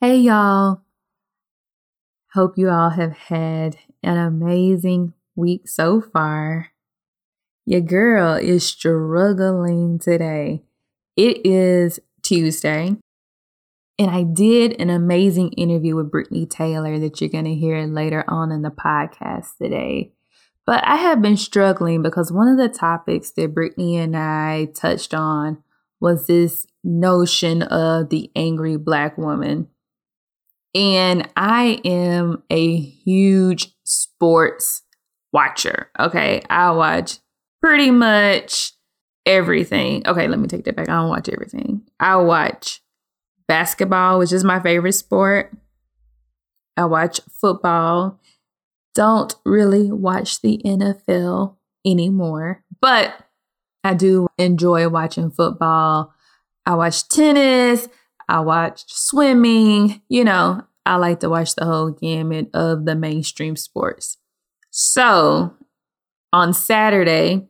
Hey, y'all. Hope you all have had an amazing week so far. Your girl is struggling today. It is Tuesday, and I did an amazing interview with Britney Taylor that you're going to hear later on in the podcast today. But I have been struggling because one of the topics that Britney and I touched on was this notion of the angry black woman. And I am a huge sports watcher. Okay. I watch pretty much everything. Okay, let me take that back. I don't watch everything. I watch basketball, which is my favorite sport. I watch football. Don't really watch the NFL anymore, but I do enjoy watching football. I watch tennis. I watch swimming. You know, I like to watch the whole gamut of the mainstream sports. So on Saturday,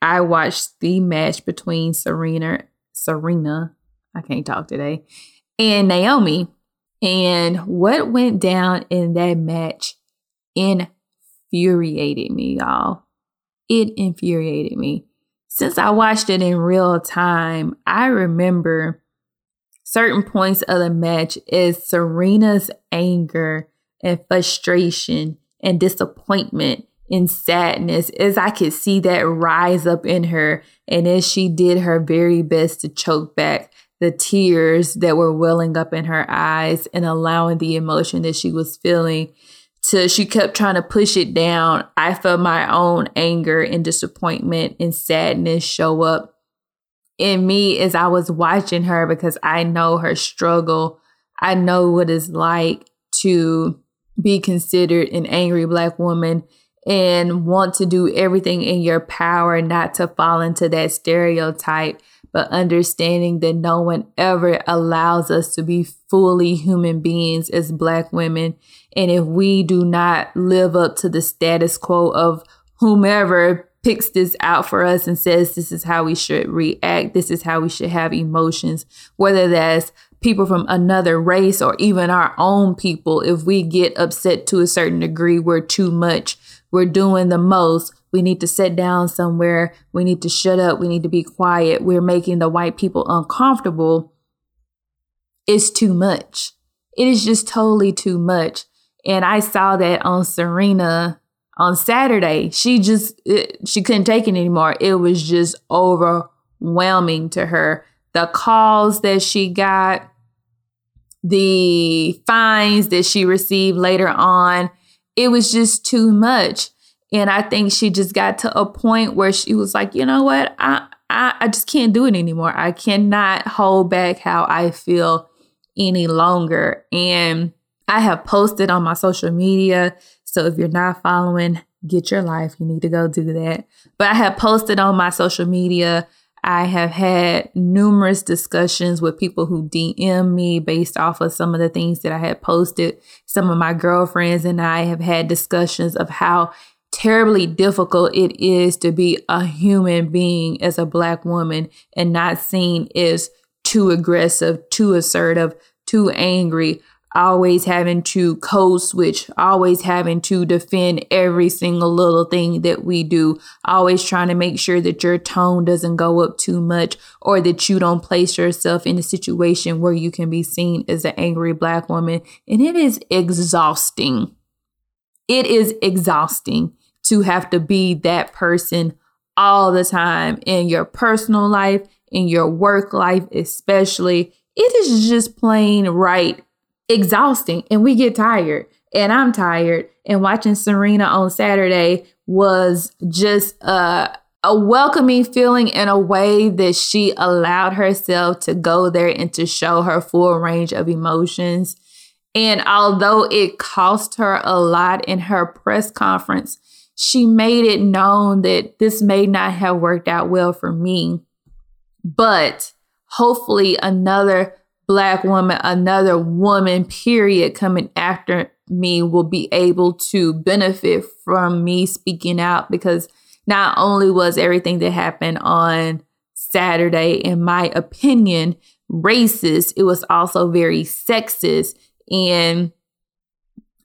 I watched the match between Serena, Serena, I can't talk today, and Naomi. And what went down in that match infuriated me, y'all. It infuriated me since I watched it in real time, I remember certain points of the match is Serena's anger and frustration and disappointment and sadness as I could see that rise up in her and as she did her very best to choke back the tears that were welling up in her eyes and allowing the emotion that she was feeling to she kept trying to push it down. I felt my own anger and disappointment and sadness show up in me as I was watching her because I know her struggle. I know what it's like to be considered an angry black woman and want to do everything in your power not to fall into that stereotype but understanding that no one ever allows us to be fully human beings as Black women. And if we do not live up to the status quo of whomever picks this out for us and says this is how we should react, this is how we should have emotions, whether that's people from another race or even our own people, if we get upset to a certain degree, we're too much, we're doing the most, we need to sit down somewhere. We need to shut up. We need to be quiet. We're making the white people uncomfortable. It's too much. It is just totally too much. And I saw that on Serena on Saturday. She just, it, she couldn't take it anymore. It was just overwhelming to her. The calls that she got, the fines that she received later on, it was just too much. And I think she just got to a point where she was like, you know what? I, I, I just can't do it anymore. I cannot hold back how I feel any longer. And I have posted on my social media. So if you're not following, get your life. You need to go do that. But I have posted on my social media. I have had numerous discussions with people who DM me based off of some of the things that I had posted. Some of my girlfriends and I have had discussions of how terribly difficult it is to be a human being as a black woman and not seen as too aggressive, too assertive, too angry, always having to code switch, always having to defend every single little thing that we do, always trying to make sure that your tone doesn't go up too much or that you don't place yourself in a situation where you can be seen as an angry black woman. And it is exhausting. It is exhausting to have to be that person all the time in your personal life, in your work life, especially. It is just plain right exhausting and we get tired. And I'm tired. And watching Serena on Saturday was just a, a welcoming feeling in a way that she allowed herself to go there and to show her full range of emotions. And although it cost her a lot in her press conference, she made it known that this may not have worked out well for me, but hopefully another black woman, another woman, period, coming after me will be able to benefit from me speaking out because not only was everything that happened on Saturday, in my opinion, racist, it was also very sexist. And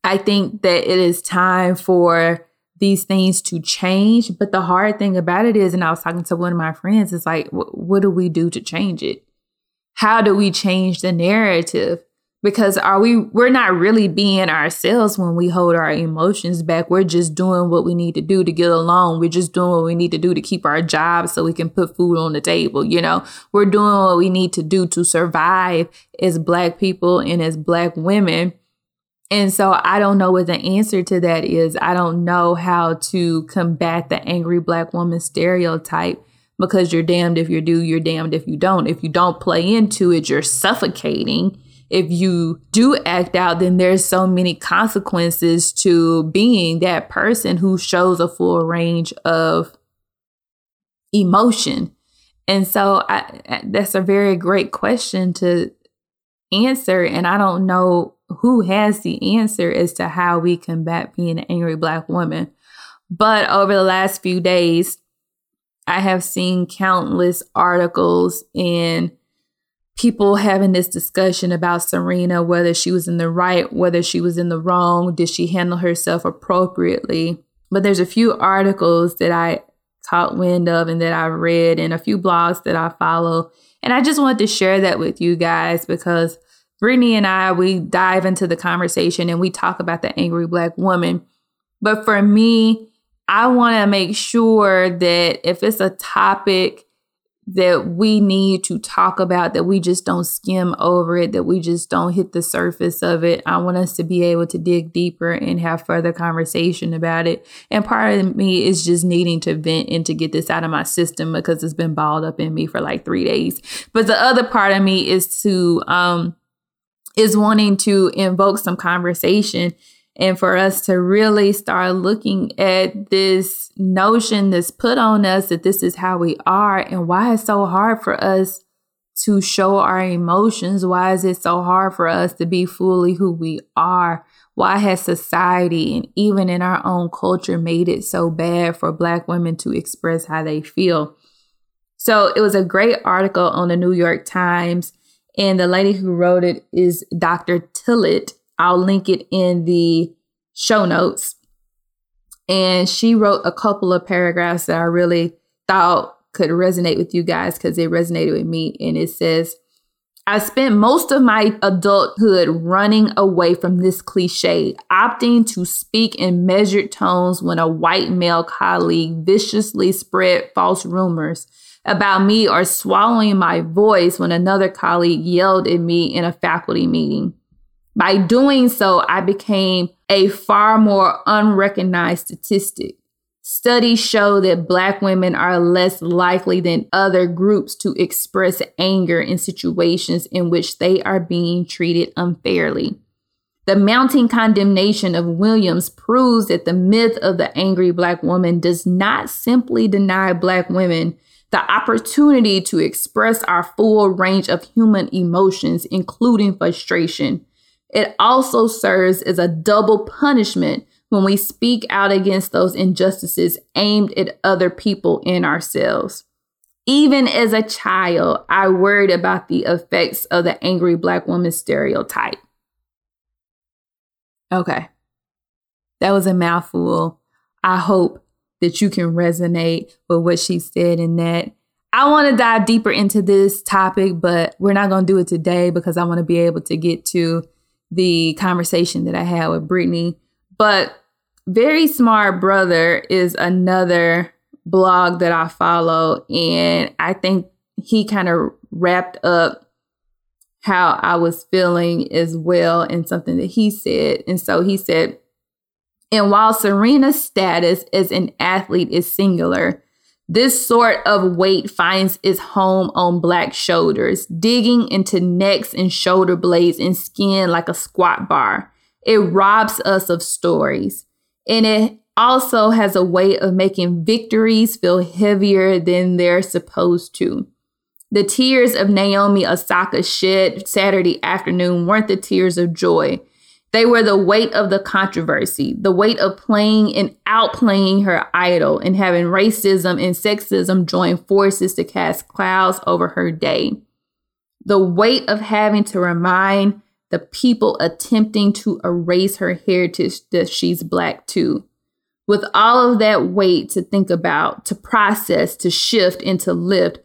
I think that it is time for these things to change. But the hard thing about it is, and I was talking to one of my friends, it's like, what do we do to change it? How do we change the narrative? Because are we, we're not really being ourselves when we hold our emotions back. We're just doing what we need to do to get along. We're just doing what we need to do to keep our jobs so we can put food on the table. You know, we're doing what we need to do to survive as Black people and as Black women and so I don't know what the answer to that is. I don't know how to combat the angry black woman stereotype because you're damned if you do, you're damned if you don't. If you don't play into it, you're suffocating. If you do act out, then there's so many consequences to being that person who shows a full range of emotion. And so I, that's a very great question to answer. And I don't know who has the answer as to how we combat being an angry black woman. But over the last few days, I have seen countless articles and people having this discussion about Serena, whether she was in the right, whether she was in the wrong, did she handle herself appropriately? But there's a few articles that I caught wind of and that I read, and a few blogs that I follow. And I just wanted to share that with you guys because Britney and I, we dive into the conversation and we talk about the angry black woman. But for me, I want to make sure that if it's a topic that we need to talk about, that we just don't skim over it, that we just don't hit the surface of it. I want us to be able to dig deeper and have further conversation about it. And part of me is just needing to vent and to get this out of my system because it's been balled up in me for like three days. But the other part of me is to um is wanting to invoke some conversation and for us to really start looking at this notion that's put on us that this is how we are and why it's so hard for us to show our emotions. Why is it so hard for us to be fully who we are? Why has society and even in our own culture made it so bad for Black women to express how they feel? So it was a great article on the New York Times and the lady who wrote it is Dr. Tillet. I'll link it in the show notes. And she wrote a couple of paragraphs that I really thought could resonate with you guys because they resonated with me. And it says, I spent most of my adulthood running away from this cliche, opting to speak in measured tones when a white male colleague viciously spread false rumors about me or swallowing my voice when another colleague yelled at me in a faculty meeting. By doing so, I became a far more unrecognized statistic. Studies show that Black women are less likely than other groups to express anger in situations in which they are being treated unfairly. The mounting condemnation of Williams proves that the myth of the angry Black woman does not simply deny Black women the opportunity to express our full range of human emotions, including frustration. It also serves as a double punishment when we speak out against those injustices aimed at other people and ourselves. Even as a child, I worried about the effects of the angry black woman stereotype. Okay, that was a mouthful. I hope that you can resonate with what she said in that. I want to dive deeper into this topic, but we're not going to do it today because I want to be able to get to the conversation that I had with Britney. But Very Smart Brothas is another blog that I follow, and I think he kind of wrapped up how I was feeling as well in something that he said. And so he said, and while Serena's status as an athlete is singular, this sort of weight finds its home on black shoulders, digging into necks and shoulder blades and skin like a squat bar. It robs us of stories. And it also has a way of making victories feel heavier than they're supposed to. The tears of Naomi Osaka shed Saturday afternoon weren't the tears of joy. They were the weight of the controversy, the weight of playing and outplaying her idol and having racism and sexism join forces to cast clouds over her day. The weight of having to remind the people attempting to erase her heritage that she's black too. With all of that weight to think about, to process, to shift, and to lift,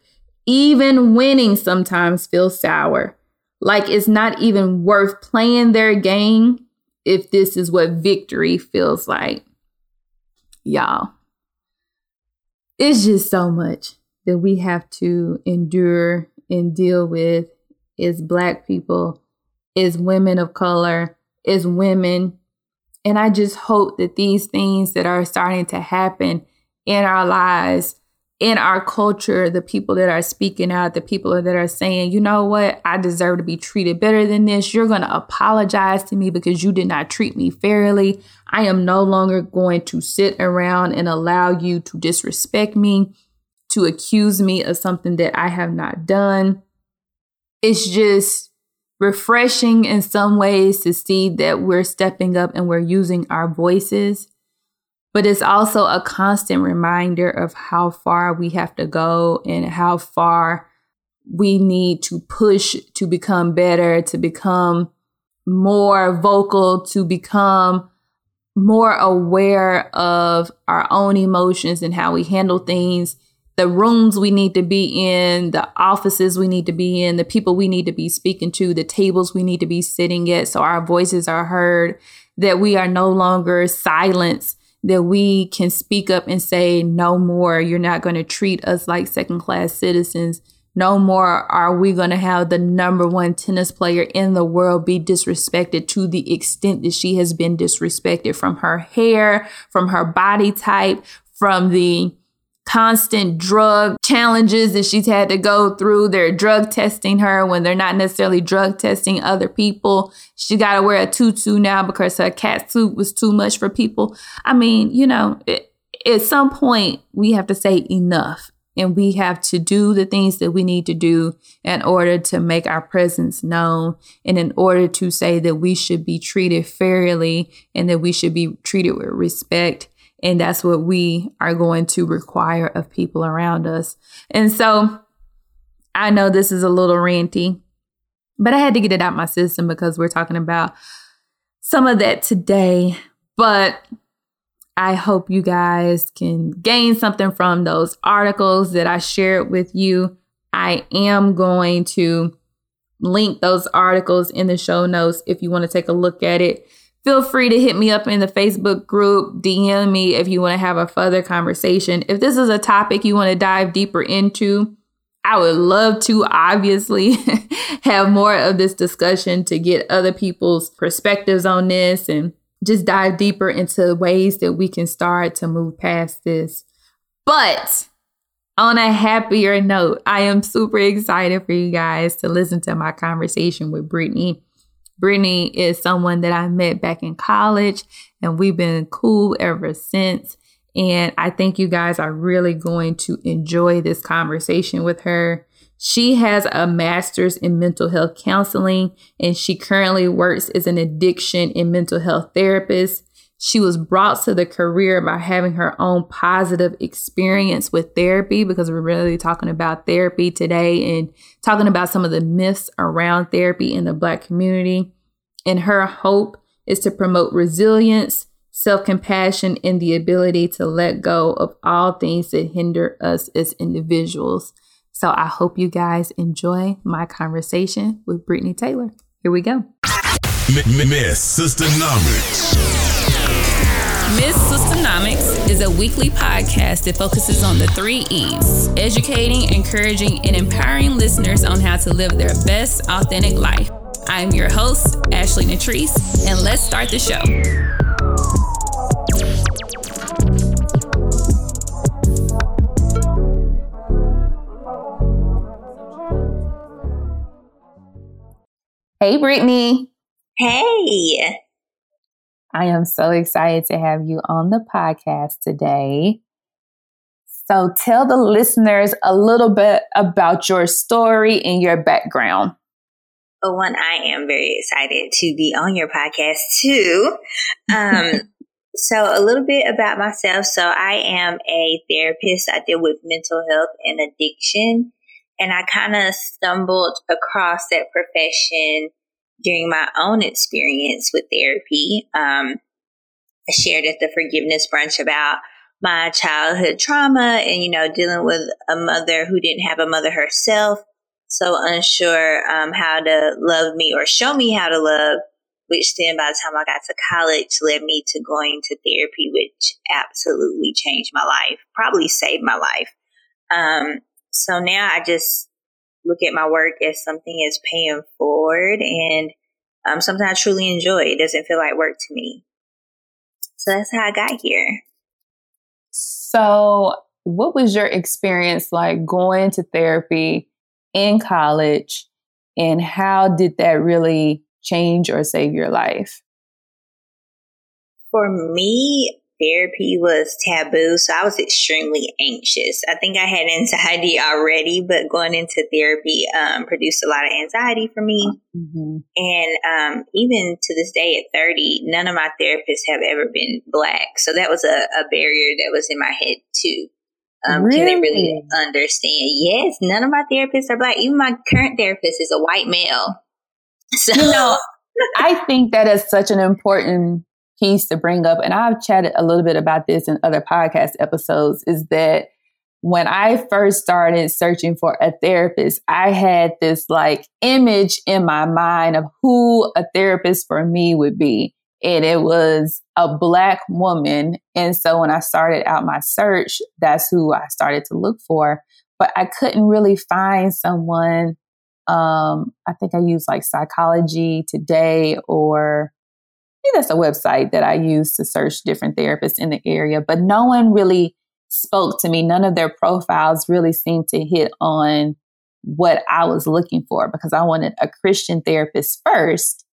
even winning sometimes feels sour. Like it's not even worth playing their game if this is what victory feels like. Y'all, it's just so much that we have to endure and deal with as Black people, as women of color, as women. And I just hope that these things that are starting to happen in our lives in our culture, the people that are speaking out, the people that are saying, you know what, I deserve to be treated better than this. You're going to apologize to me because you did not treat me fairly. I am no longer going to sit around and allow you to disrespect me, to accuse me of something that I have not done. It's just refreshing in some ways to see that we're stepping up and we're using our voices but it's also a constant reminder of how far we have to go and how far we need to push to become better, to become more vocal, to become more aware of our own emotions and how we handle things, the rooms we need to be in, the offices we need to be in, the people we need to be speaking to, the tables we need to be sitting at so our voices are heard, that we are no longer silenced that we can speak up and say, no more, you're not going to treat us like second class citizens. No more are we going to have the number one tennis player in the world be disrespected to the extent that she has been disrespected from her hair, from her body type, from the constant drug challenges that she's had to go through. They're drug testing her when they're not necessarily drug testing other people. She got to wear a tutu now because her cat suit was too much for people. I mean, you know, it, at some point we have to say enough and we have to do the things that we need to do in order to make our presence known and in order to say that we should be treated fairly and that we should be treated with respect and that's what we are going to require of people around us. And so I know this is a little ranty, but I had to get it out my system because we're talking about some of that today. But I hope you guys can gain something from those articles that I shared with you. I am going to link those articles in the show notes if you want to take a look at it feel free to hit me up in the Facebook group, DM me if you want to have a further conversation. If this is a topic you want to dive deeper into, I would love to obviously have more of this discussion to get other people's perspectives on this and just dive deeper into ways that we can start to move past this. But on a happier note, I am super excited for you guys to listen to my conversation with Britney. Britney is someone that I met back in college, and we've been cool ever since. And I think you guys are really going to enjoy this conversation with her. She has a master's in mental health counseling, and she currently works as an addiction and mental health therapist. She was brought to the career by having her own positive experience with therapy because we're really talking about therapy today and talking about some of the myths around therapy in the Black community. And her hope is to promote resilience, self compassion, and the ability to let go of all things that hinder us as individuals. So I hope you guys enjoy my conversation with Britney Taylor. Here we go. Miss Sistanomics. Miss Sistanomics is a weekly podcast that focuses on the three E's educating, encouraging, and empowering listeners on how to live their best, authentic life. I'm your host, Ashley Natrice, and let's start the show. Hey, Britney. Hey. I am so excited to have you on the podcast today. So, tell the listeners a little bit about your story and your background. Well, one, I am very excited to be on your podcast too. Um, so, a little bit about myself. So, I am a therapist. I deal with mental health and addiction. And I kind of stumbled across that profession during my own experience with therapy. Um, I shared at the forgiveness brunch about my childhood trauma and, you know, dealing with a mother who didn't have a mother herself. So unsure um, how to love me or show me how to love, which then by the time I got to college led me to going to therapy, which absolutely changed my life, probably saved my life. Um, so now I just look at my work as something as paying forward and um, something I truly enjoy. It doesn't feel like work to me. So that's how I got here. So, what was your experience like going to therapy in college, and how did that really change or save your life? For me, therapy was taboo, so I was extremely anxious. I think I had anxiety already, but going into therapy um, produced a lot of anxiety for me. Mm-hmm. And um, even to this day at 30, none of my therapists have ever been black. So that was a, a barrier that was in my head too. Um, really? Can they really understand? Yes, none of my therapists are black. Even my current therapist is a white male. So. You know, I think that is such an important piece to bring up, and I've chatted a little bit about this in other podcast episodes, is that when I first started searching for a therapist, I had this like image in my mind of who a therapist for me would be. And it was a black woman. And so when I started out my search, that's who I started to look for. But I couldn't really find someone. Um, I think I used like psychology today or that's a website that I use to search different therapists in the area, but no one really spoke to me. None of their profiles really seemed to hit on what I was looking for because I wanted a Christian therapist first.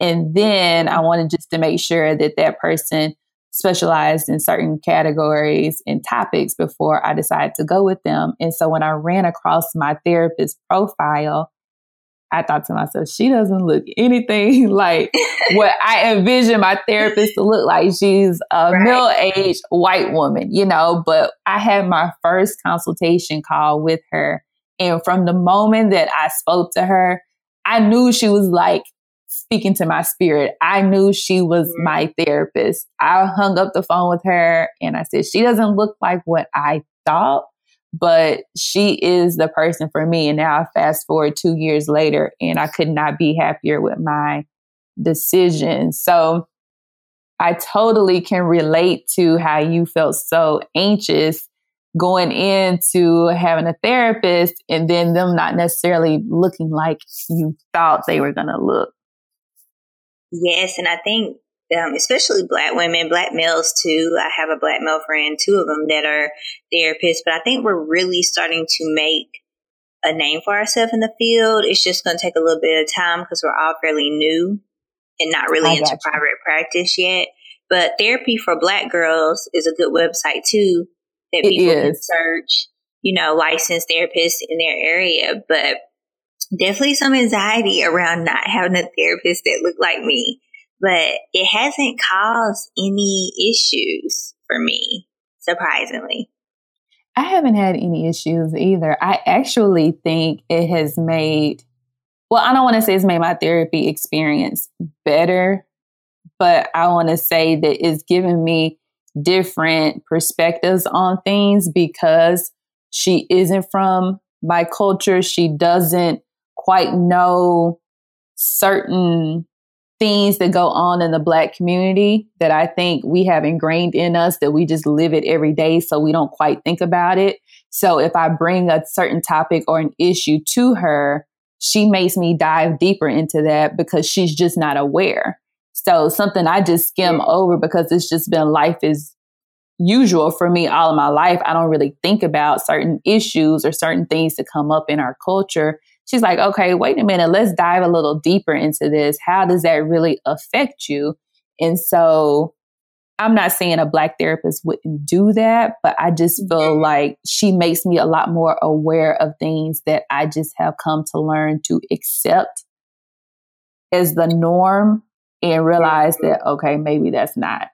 And then I wanted just to make sure that that person specialized in certain categories and topics before I decided to go with them. And so when I ran across my therapist profile, I thought to myself, she doesn't look anything like what I envision my therapist to look like. She's a right. middle aged white woman, you know, but I had my first consultation call with her. And from the moment that I spoke to her, I knew she was like speaking to my spirit. I knew she was mm-hmm. my therapist. I hung up the phone with her and I said, she doesn't look like what I thought but she is the person for me. And now I fast forward two years later and I could not be happier with my decision. So I totally can relate to how you felt so anxious going into having a therapist and then them not necessarily looking like you thought they were going to look. Yes. And I think um, especially black women, black males too. I have a black male friend, two of them that are therapists, but I think we're really starting to make a name for ourselves in the field. It's just going to take a little bit of time because we're all fairly new and not really into you. private practice yet. But therapy for black girls is a good website too that it people is. can search, you know, licensed therapists in their area. But definitely some anxiety around not having a therapist that look like me but it hasn't caused any issues for me, surprisingly. I haven't had any issues either. I actually think it has made, well, I don't want to say it's made my therapy experience better, but I want to say that it's given me different perspectives on things because she isn't from my culture. She doesn't quite know certain things that go on in the black community that I think we have ingrained in us that we just live it every day so we don't quite think about it. So if I bring a certain topic or an issue to her, she makes me dive deeper into that because she's just not aware. So something I just skim over because it's just been life is usual for me all of my life. I don't really think about certain issues or certain things that come up in our culture she's like, okay, wait a minute, let's dive a little deeper into this. How does that really affect you? And so I'm not saying a black therapist wouldn't do that, but I just feel mm-hmm. like she makes me a lot more aware of things that I just have come to learn to accept as the norm and realize that okay, maybe that's not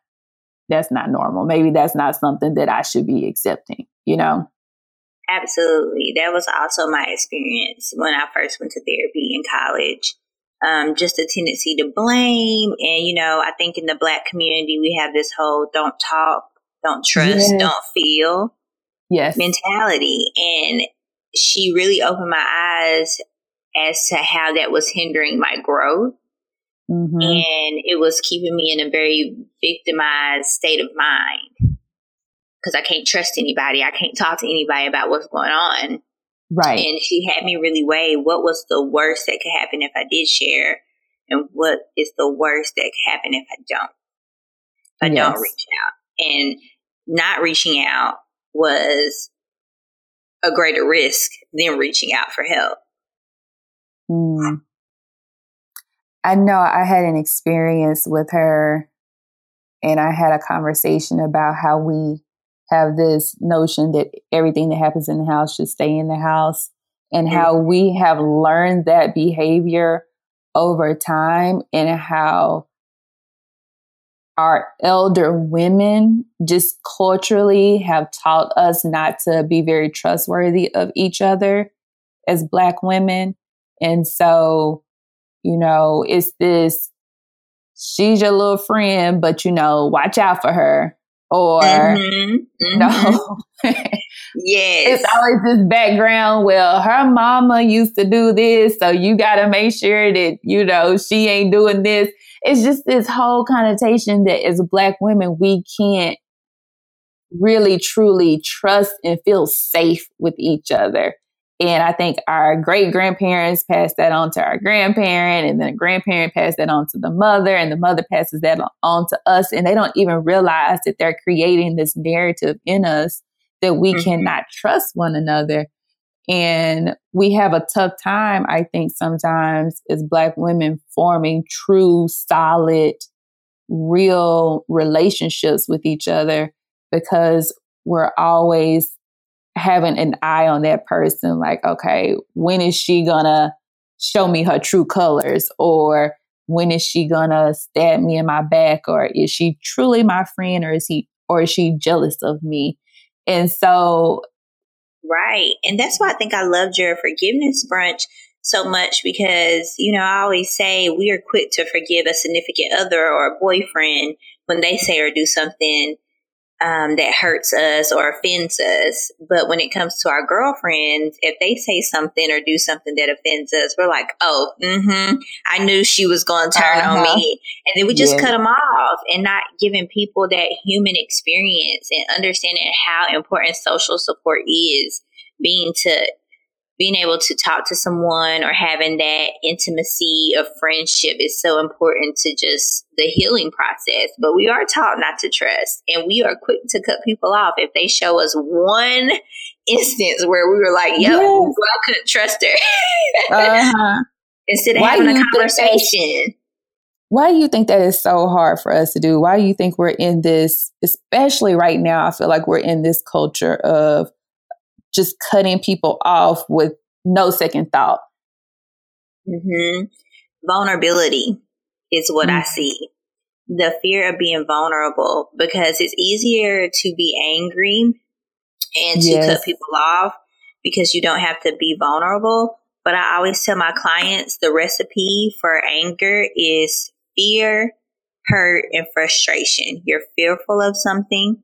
that's not normal. Maybe that's not something that I should be accepting, you know? Absolutely. That was also my experience when I first went to therapy in college. Um, just a tendency to blame. And, you know, I think in the black community, we have this whole don't talk, don't trust, yes. don't feel yes. mentality. And she really opened my eyes as to how that was hindering my growth. Mm-hmm. And it was keeping me in a very victimized state of mind because I can't trust anybody. I can't talk to anybody about what's going on. Right. And she had me really weigh what was the worst that could happen if I did share and what is the worst that could happen if I don't. If I yes. don't reach out. And not reaching out was a greater risk than reaching out for help. Mm. I know I had an experience with her and I had a conversation about how we have this notion that everything that happens in the house should stay in the house and mm-hmm. how we have learned that behavior over time and how our elder women just culturally have taught us not to be very trustworthy of each other as black women. And so, you know, it's this she's your little friend, but you know, watch out for her or mm-hmm, mm-hmm. no. yes. It's always this background. Well, her mama used to do this, so you got to make sure that, you know, she ain't doing this. It's just this whole connotation that as black women, we can't really truly trust and feel safe with each other. And I think our great grandparents passed that on to our grandparent, and then a grandparent passed that on to the mother, and the mother passes that on to us. And they don't even realize that they're creating this narrative in us that we mm-hmm. cannot trust one another. And we have a tough time, I think, sometimes as Black women forming true, solid, real relationships with each other because we're always having an eye on that person like okay when is she gonna show me her true colors? Or when is she gonna stab me in my back? Or is she truly my friend or is he or is she jealous of me? And so right. And that's why i think i loved your forgiveness brunch so much because you know i always say we are quick to forgive a significant other or a boyfriend when they say or do something um, that hurts us or offends us. But when it comes to our girlfriends, if they say something or do something that offends us, we're like, oh, mm-hmm, I knew she was going to turn uh-huh. on me. And then we just yeah. cut them off and not giving people that human experience and understanding how important social support is being to being able to talk to someone or having that intimacy of friendship is so important to just the healing process. But we are taught not to trust, and we are quick to cut people off if they show us one instance where we were like, "Yo, yes. well, I couldn't trust her." uh-huh. Instead of Why having a conversation. Why do you think that is so hard for us to do? Why do you think we're in this, especially right now? I feel like we're in this culture of just cutting people off with no second thought. Mm-hmm. Vulnerability is what mm-hmm. I see. The fear of being vulnerable because it's easier to be angry and to yes. cut people off because you don't have to be vulnerable. But I always tell my clients the recipe for anger is fear, hurt, and frustration. You're fearful of something,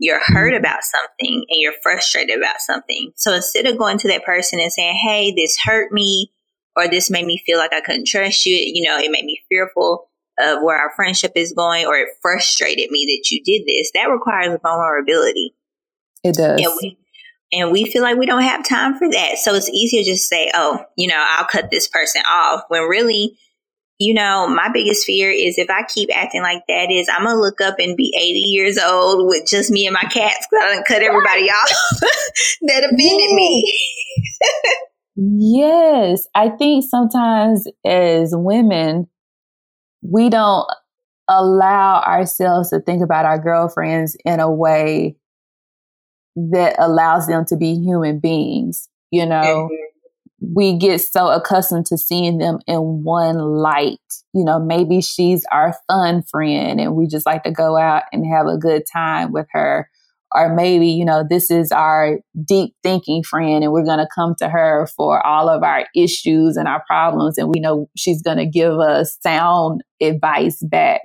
you're hurt mm-hmm. about something and you're frustrated about something. So instead of going to that person and saying, Hey, this hurt me, or this made me feel like I couldn't trust you, you know, it made me fearful of where our friendship is going, or it frustrated me that you did this, that requires vulnerability. It does. And we, and we feel like we don't have time for that. So it's easier just say, oh, you know, I'll cut this person off when really you know, my biggest fear is if I keep acting like that is I'm gonna look up and be 80 years old with just me and my cats because I done cut everybody off that offended me. yes. I think sometimes as women, we don't allow ourselves to think about our girlfriends in a way that allows them to be human beings, you know? Mm-hmm we get so accustomed to seeing them in one light. You know, maybe she's our fun friend and we just like to go out and have a good time with her. or maybe, you know, this is our deep thinking friend and we're going to come to her for all of our issues and our problems. And we know she's going to give us sound advice back.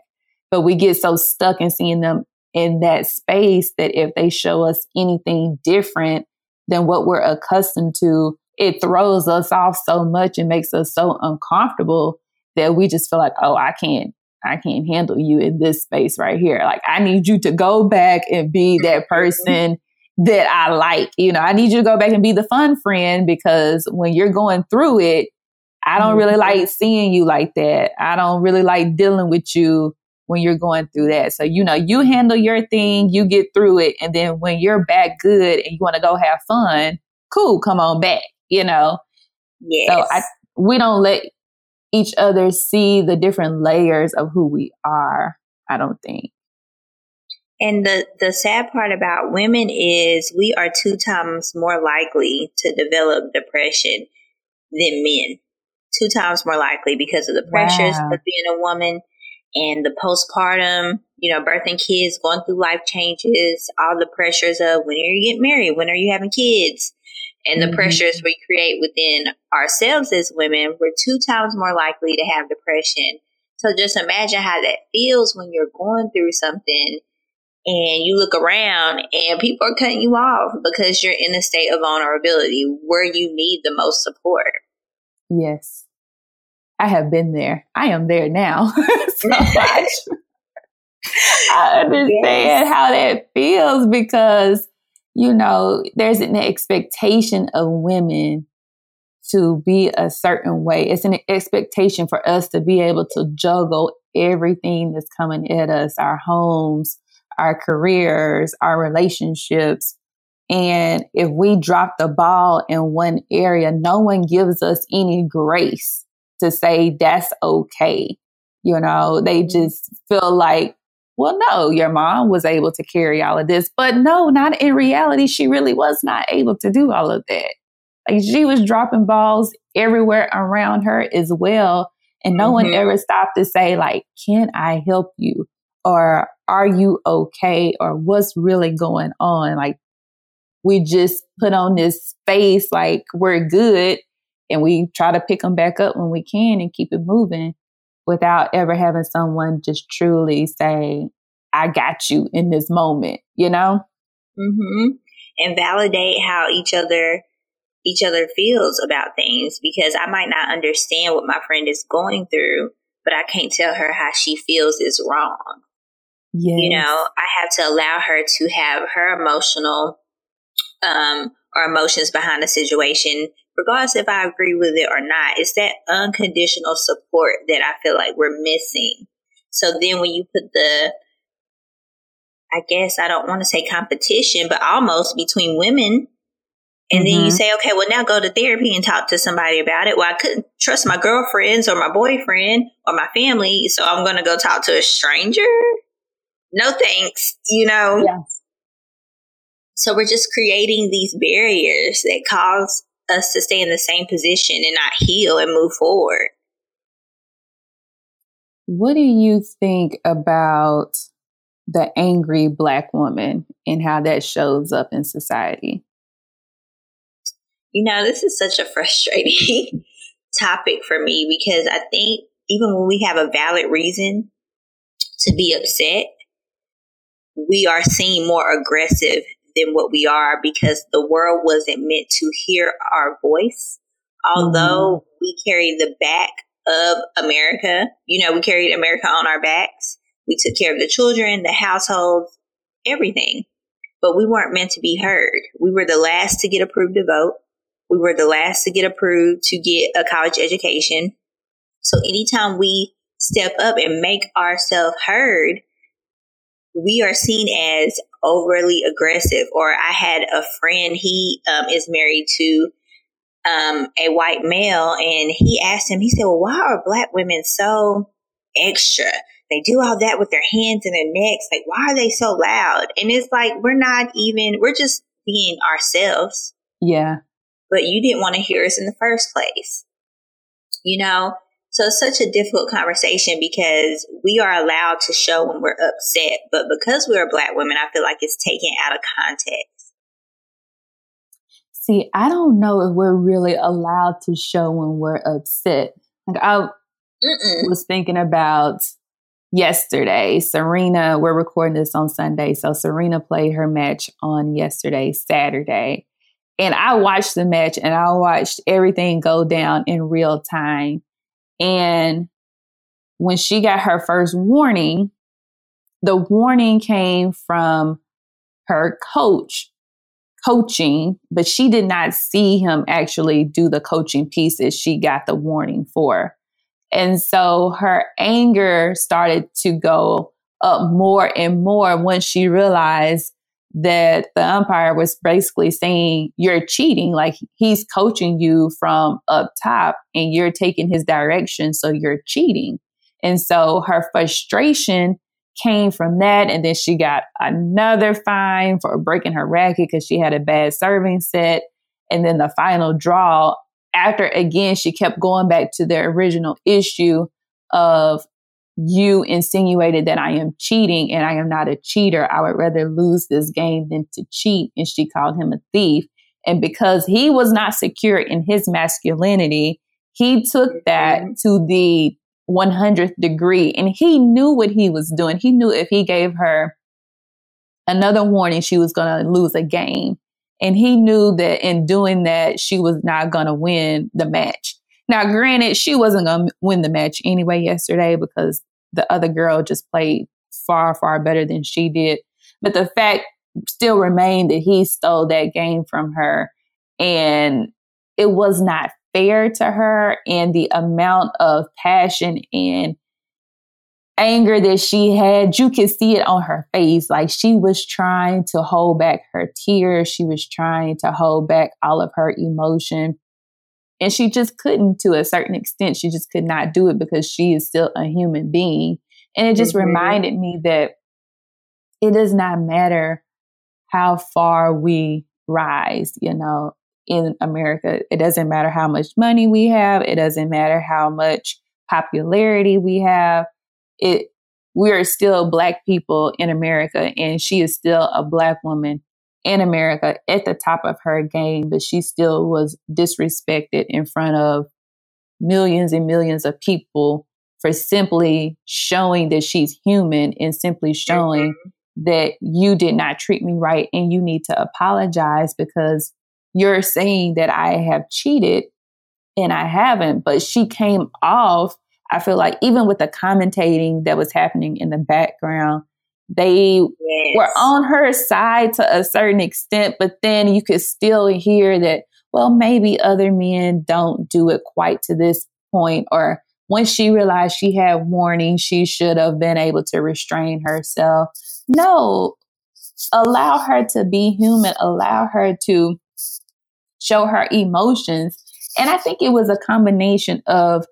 But we get so stuck in seeing them in that space that if they show us anything different than what we're accustomed to, it throws us off so much and makes us so uncomfortable that we just feel like, oh, I can't I can't handle you in this space right here. Like, I need you to go back and be that person that I like. You know, I need you to go back and be the fun friend because when you're going through it, I don't really mm-hmm. like seeing you like that. I don't really like dealing with you when you're going through that. So, you know, you handle your thing, you get through it. And then when you're back good and you want to go have fun, cool, come on back, you know? Yes. So I, we don't let each other see the different layers of who we are, I don't think. And the, the sad part about women is we are two times more likely to develop depression than men. Two times more likely because of the pressures wow. of being a woman and the postpartum, you know, birthing kids, going through life changes, all the pressures of when are you getting married? When are you having kids? And the mm-hmm. pressures we create within ourselves as women, we're two times more likely to have depression. So just imagine how that feels when you're going through something and you look around and people are cutting you off because you're in a state of vulnerability where you need the most support. Yes. I have been there. I am there now. so I, I understand yes. how that feels because you know, there's an expectation of women to be a certain way. It's an expectation for us to be able to juggle everything that's coming at us our homes, our careers, our relationships. And if we drop the ball in one area, no one gives us any grace to say that's okay. You know, they just feel like well, no, your mom was able to carry all of this. But no, not in reality. She really was not able to do all of that. Like she was dropping balls everywhere around her as well. And no mm-hmm. one ever stopped to say, like, can I help you? Or are you okay? Or what's really going on? Like, we just put on this face like we're good and we try to pick them back up when we can and keep it moving without ever having someone just truly say, I got you in this moment, you know? Mm-hmm. And validate how each other each other feels about things because I might not understand what my friend is going through, but I can't tell her how she feels is wrong. Yes. You know, I have to allow her to have her emotional um, or emotions behind the situation regardless if I agree with it or not, it's that unconditional support that I feel like we're missing. So then when you put the, I guess I don't want to say competition, but almost between women, and mm-hmm. then you mm-hmm. say, okay, well, now go to therapy and talk to somebody about it. Well, I couldn't trust my girlfriends or my boyfriend or my family, so I'm going to go talk to a stranger. No thanks, you know? Yes. So we're just creating these barriers that cause us to stay in the same position and not heal and move forward. What do you think about the angry black woman and how that shows up in society? You know, this is such a frustrating topic for me because I think even when we have a valid reason to be upset, we are seen more aggressive than what we are because the world wasn't meant to hear our voice. Although mm-hmm. we carry the back of America, you know, we carried America on our backs. We took care of the children, the households, everything. But we weren't meant to be heard. We were the last to get approved to vote. We were the last to get approved to get a college education. So anytime we step up and make ourselves heard, we are seen as overly aggressive. Or I had a friend, he um, is married to um, a white male, and he asked him, he said, Well, why are black women so extra? They do all that with their hands and their necks. Like, why are they so loud? And it's like, we're not even, we're just being ourselves. Yeah. But you didn't want to hear us in the first place. You know? So it's such a difficult conversation because we are allowed to show when we're upset, but because we're black women, I feel like it's taken out of context. See, I don't know if we're really allowed to show when we're upset. Like I Mm-mm. was thinking about yesterday. Serena, we're recording this on Sunday. So Serena played her match on yesterday, Saturday. And I watched the match and I watched everything go down in real time. And when she got her first warning, the warning came from her coach coaching, but she did not see him actually do the coaching pieces she got the warning for. And so her anger started to go up more and more when she realized that the umpire was basically saying you're cheating. Like he's coaching you from up top and you're taking his direction so you're cheating. And so her frustration came from that and then she got another fine for breaking her racket because she had a bad serving set. And then the final draw after again she kept going back to the original issue of you insinuated that I am cheating and I am not a cheater. I would rather lose this game than to cheat. And she called him a thief. And because he was not secure in his masculinity, he took that mm-hmm. to the 100th degree and he knew what he was doing. He knew if he gave her another warning, she was going to lose a game. And he knew that in doing that, she was not going to win the match. Now, granted, she wasn't going to win the match anyway yesterday because the other girl just played far, far better than she did. But the fact still remained that he stole that game from her and it was not fair to her. And the amount of passion and anger that she had, you could see it on her face. Like she was trying to hold back her tears, she was trying to hold back all of her emotion. And she just couldn't to a certain extent. She just could not do it because she is still a human being. And it just mm-hmm. reminded me that it does not matter how far we rise, you know, in America. It doesn't matter how much money we have. It doesn't matter how much popularity we have. It, we are still black people in America and she is still a black woman in America at the top of her game, but she still was disrespected in front of millions and millions of people for simply showing that she's human and simply showing mm-hmm. that you did not treat me right and you need to apologize because you're saying that I have cheated and I haven't. But she came off, I feel like, even with the commentating that was happening in the background, they yes. were on her side to a certain extent, but then you could still hear that, well, maybe other men don't do it quite to this point. Or once she realized she had warning, she should have been able to restrain herself. No, allow her to be human, allow her to show her emotions. And I think it was a combination of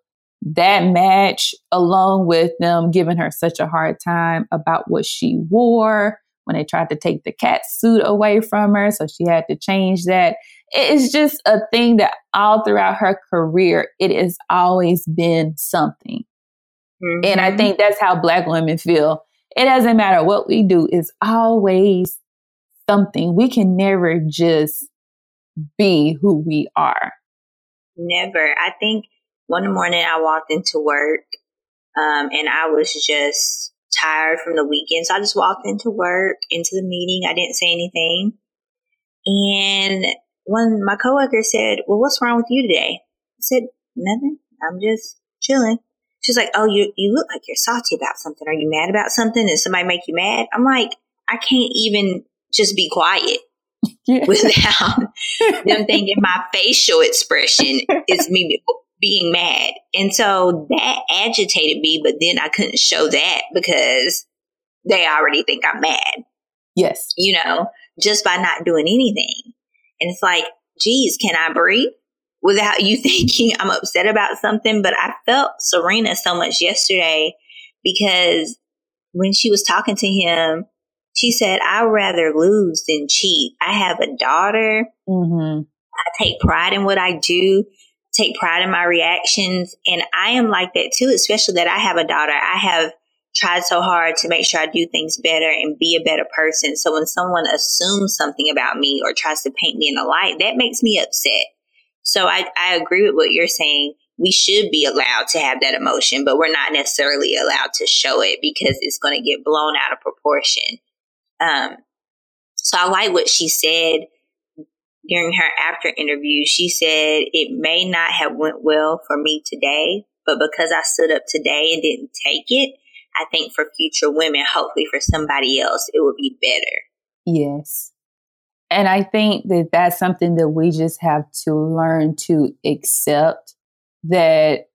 that match, along with them giving her such a hard time about what she wore when they tried to take the cat suit away from her. So she had to change that. It's just a thing that all throughout her career, it has always been something. Mm-hmm. And I mm-hmm. think that's how Black women feel. It doesn't matter what we do, it's always something. We can never just be who we are. Never. I think one morning I walked into work um, and I was just tired from the weekend. So I just walked into work, into the meeting. I didn't say anything. And when my coworker said, Well, what's wrong with you today? I said, Nothing. I'm just chilling. She's like, Oh, you, you look like you're salty about something. Are you mad about something? Did somebody make you mad? I'm like, I can't even just be quiet. Yeah. without them thinking my facial expression is me being mad. And so that agitated me, but then I couldn't show that because they already think I'm mad. Yes. You know, just by not doing anything. And it's like, geez, can I breathe without you thinking I'm upset about something? But I felt Serena so much yesterday because when she was talking to him, she said, I'd rather lose than cheat. I have a daughter. Mm-hmm. I take pride in what I do. Take pride in my reactions. And I am like that too, especially that I have a daughter. I have tried so hard to make sure I do things better and be a better person. So when someone assumes something about me or tries to paint me in a light, that makes me upset. So I, I agree with what you're saying. We should be allowed to have that emotion, but we're not necessarily allowed to show it because it's going to get blown out of proportion. Um, so I like what she said during her after interview. She said it may not have went well for me today, but because I stood up today and didn't take it, I think for future women, hopefully for somebody else, it will be better. Yes. And I think that that's something that we just have to learn to accept that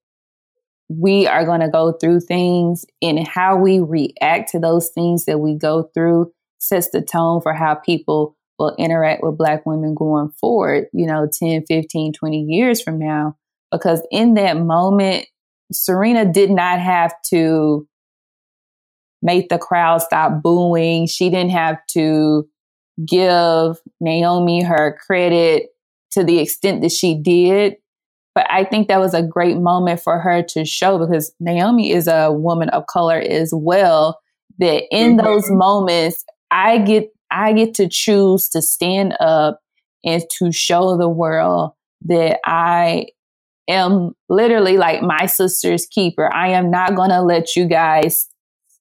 we are going to go through things and how we react to those things that we go through sets the tone for how people will interact with black women going forward, you know, 10, 15, 20 years from now. Because in that moment, Serena did not have to make the crowd stop booing. She didn't have to give Naomi her credit to the extent that she did. But I think that was a great moment for her to show because Naomi is a woman of color as well. That in mm-hmm. those moments, I get I get to choose to stand up and to show the world that I am literally like my sister's keeper. I am not going to let you guys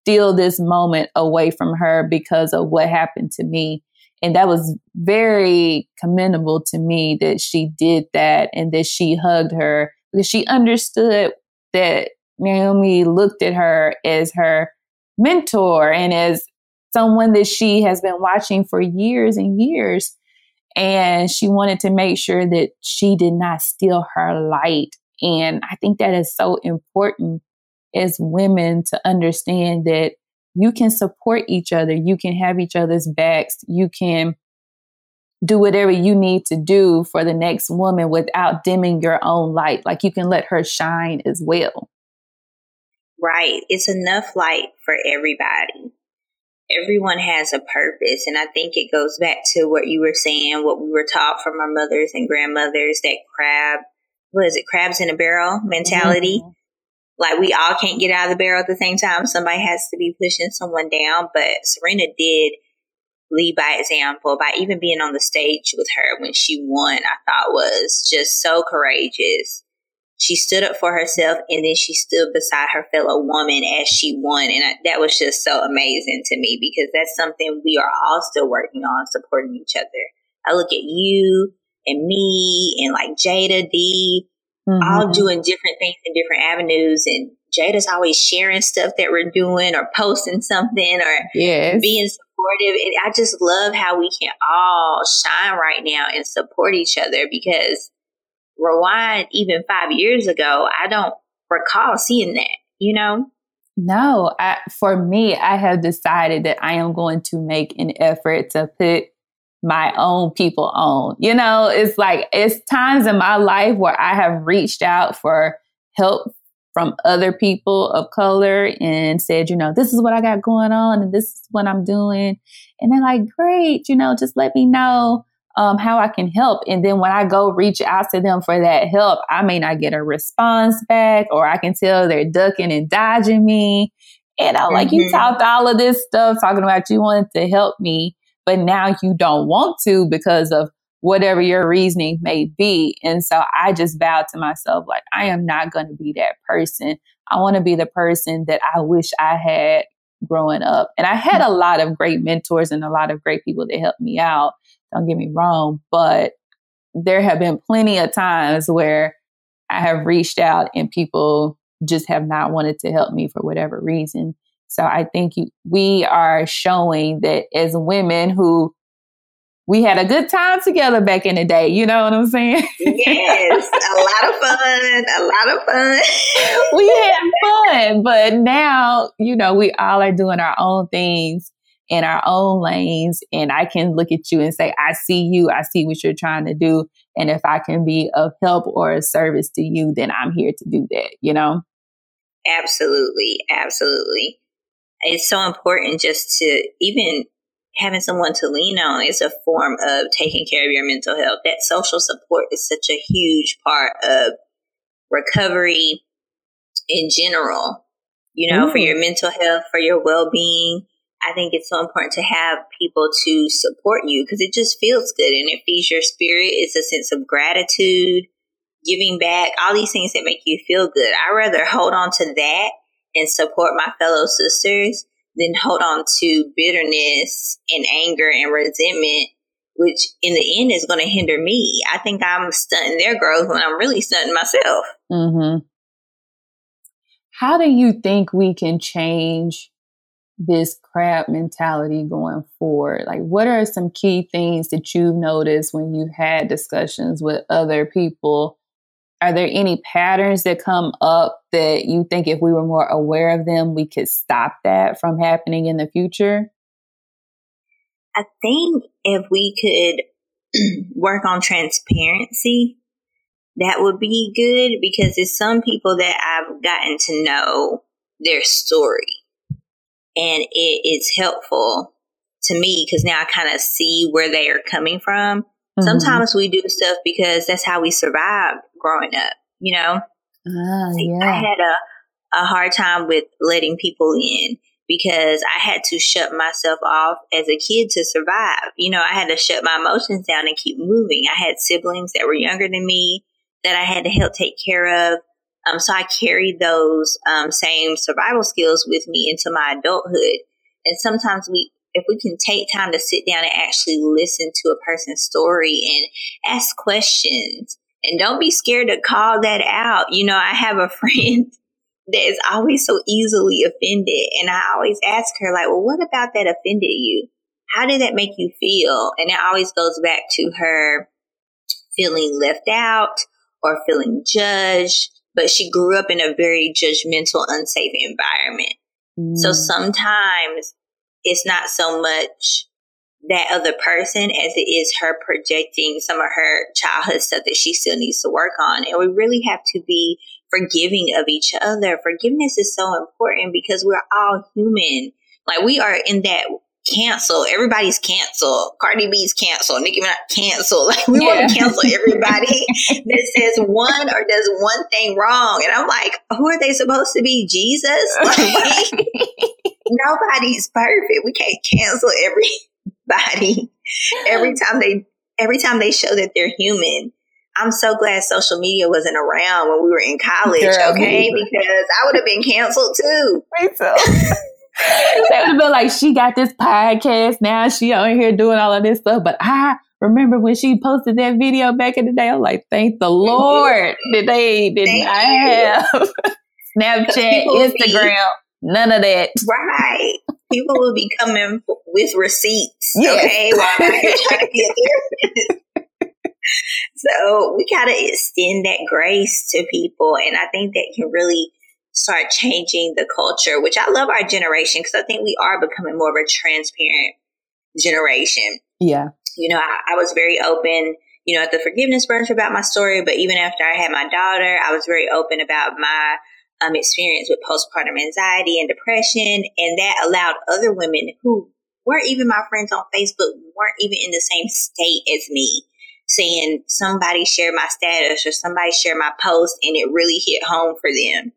steal this moment away from her because of what happened to me. And that was very commendable to me that she did that and that she hugged her because she understood that Naomi looked at her as her mentor and as someone that she has been watching for years and years. And she wanted to make sure that she did not steal her light. And I think that is so important as women to understand that you can support each other, you can have each other's backs, you can do whatever you need to do for the next woman without dimming your own light. Like you can let her shine as well. Right. It's enough light for everybody. Everyone has a purpose. And I think it goes back to what you were saying, what we were taught from our mothers and grandmothers that crab, was it, crabs in a barrel mentality. Mm-hmm. Like we all can't get out of the barrel at the same time. Somebody has to be pushing someone down. But Serena did lead by example by even being on the stage with her when she won. I thought was just so courageous. She stood up for herself and then she stood beside her fellow woman as she won. And I, that was just so amazing to me because that's something we are all still working on, supporting each other. I look at you and me and like Jada D mm-hmm. all doing different things in different avenues. And Jada's always sharing stuff that we're doing or posting something or yes. being supportive. And I just love how we can all shine right now and support each other because rewind even five years ago, I don't recall seeing that, you know? No, I, for me, I have decided that I am going to make an effort to put my own people on. You know, it's like it's times in my life where I have reached out for help from other people of color and said, you know, this is what I got going on and this is what I'm doing. And they're like, great, you know, just let me know um, how I can help. And then when I go reach out to them for that help, I may not get a response back or I can tell they're ducking and dodging me. And I'm mm-hmm. like, you mm-hmm. talked all of this stuff talking about you wanted to help me but now you don't want to because of whatever your reasoning may be. And so I just vowed to myself, like, I am not going to be that person. I want to be the person that I wish I had growing up. And I had a lot of great mentors and a lot of great people that helped me out. Don't get me wrong, but there have been plenty of times where I have reached out and people just have not wanted to help me for whatever reason. So I think you, we are showing that as women who we had a good time together back in the day. You know what I'm saying? yes, a lot of fun, a lot of fun. we had fun, but now, you know, we all are doing our own things in our own lanes. And I can look at you and say, I see you, I see what you're trying to do. And if I can be of help or a service to you, then I'm here to do that, you know? Absolutely, absolutely it's so important just to even having someone to lean on is a form of taking care of your mental health. That social support is such a huge part of recovery in general, you know, Ooh. for your mm. mental health, for your well being. I think it's so important to have people to support you because it just feels good and it feeds your spirit. It's a sense of gratitude, giving back, all these things that make you feel good. I rather hold on to that and support my fellow sisters than hold on to bitterness and anger and resentment, which in the end is going to hinder me. I think I'm stunting their growth when I'm really stunting myself. Mm-hmm. How do you think we can change this crab mentality going forward? Like, what are some key things that you've noticed when you've had discussions with other people? Are there any patterns that come up that you think if we were more aware of them, we could stop that from happening in the future? I think if we could work on transparency, that would be good because there's some people that I've gotten to know their story and it is helpful to me because now I kind of see where they are coming from. Mm-hmm. Sometimes we do stuff because that's how we survived growing up, you know? Uh, yeah. I had a, a hard time with letting people in because I had to shut myself off as a kid to survive. You know, I had to shut my emotions down and keep moving. I had siblings that were younger than me that I had to help take care of. Um, so I carried those um, same survival skills with me into my adulthood. And sometimes we, if we can take time to sit down and actually listen to a person's story and ask questions, and don't be scared to call that out. You know, I have a friend that is always so easily offended, and I always ask her, like, well, what about that offended you? How did that make you feel? And it always goes back to her feeling left out or feeling judged but she grew up in a very judgmental, unsafe environment. Mm. So sometimes it's not so much that other person as it is her projecting some of her childhood stuff that she still needs to work on. And we really have to be forgiving of each other. Forgiveness is so important because we're all human. Like we are in that canceled. Everybody's canceled. Cardi B's canceled. Nicki Minaj canceled. Like we yeah. want to cancel everybody that says one or does one thing wrong. And I'm like, who are they supposed to be? Jesus? Like, nobody's perfect. We can't cancel everybody every time they every time they show that they're human. I'm so glad social media wasn't around when we were in college, Girl, okay? Because I would have been canceled too. Me too they would have been like, she got this podcast now. She on here doing all of this stuff. But I remember when she posted that video back in the day. I'm like, thank the Lord that they did thank not have Snapchat, Instagram, be, none of that. Right. People will be coming with receipts. Yes. Okay. While I'm trying to be a therapist. So we gotta extend that grace to people, and I think that can really start changing the culture, which I love our generation because I think we are becoming more of a transparent generation. Yeah. You know, I, I, was very open, you know, at the forgiveness brunch about my story, but even after I had my daughter, I was very open about my um, experience with postpartum anxiety and depression. And that allowed other women who weren't even my friends on Facebook, weren't even in the same state as me, saying somebody shared my status or somebody shared my post and it really hit home for them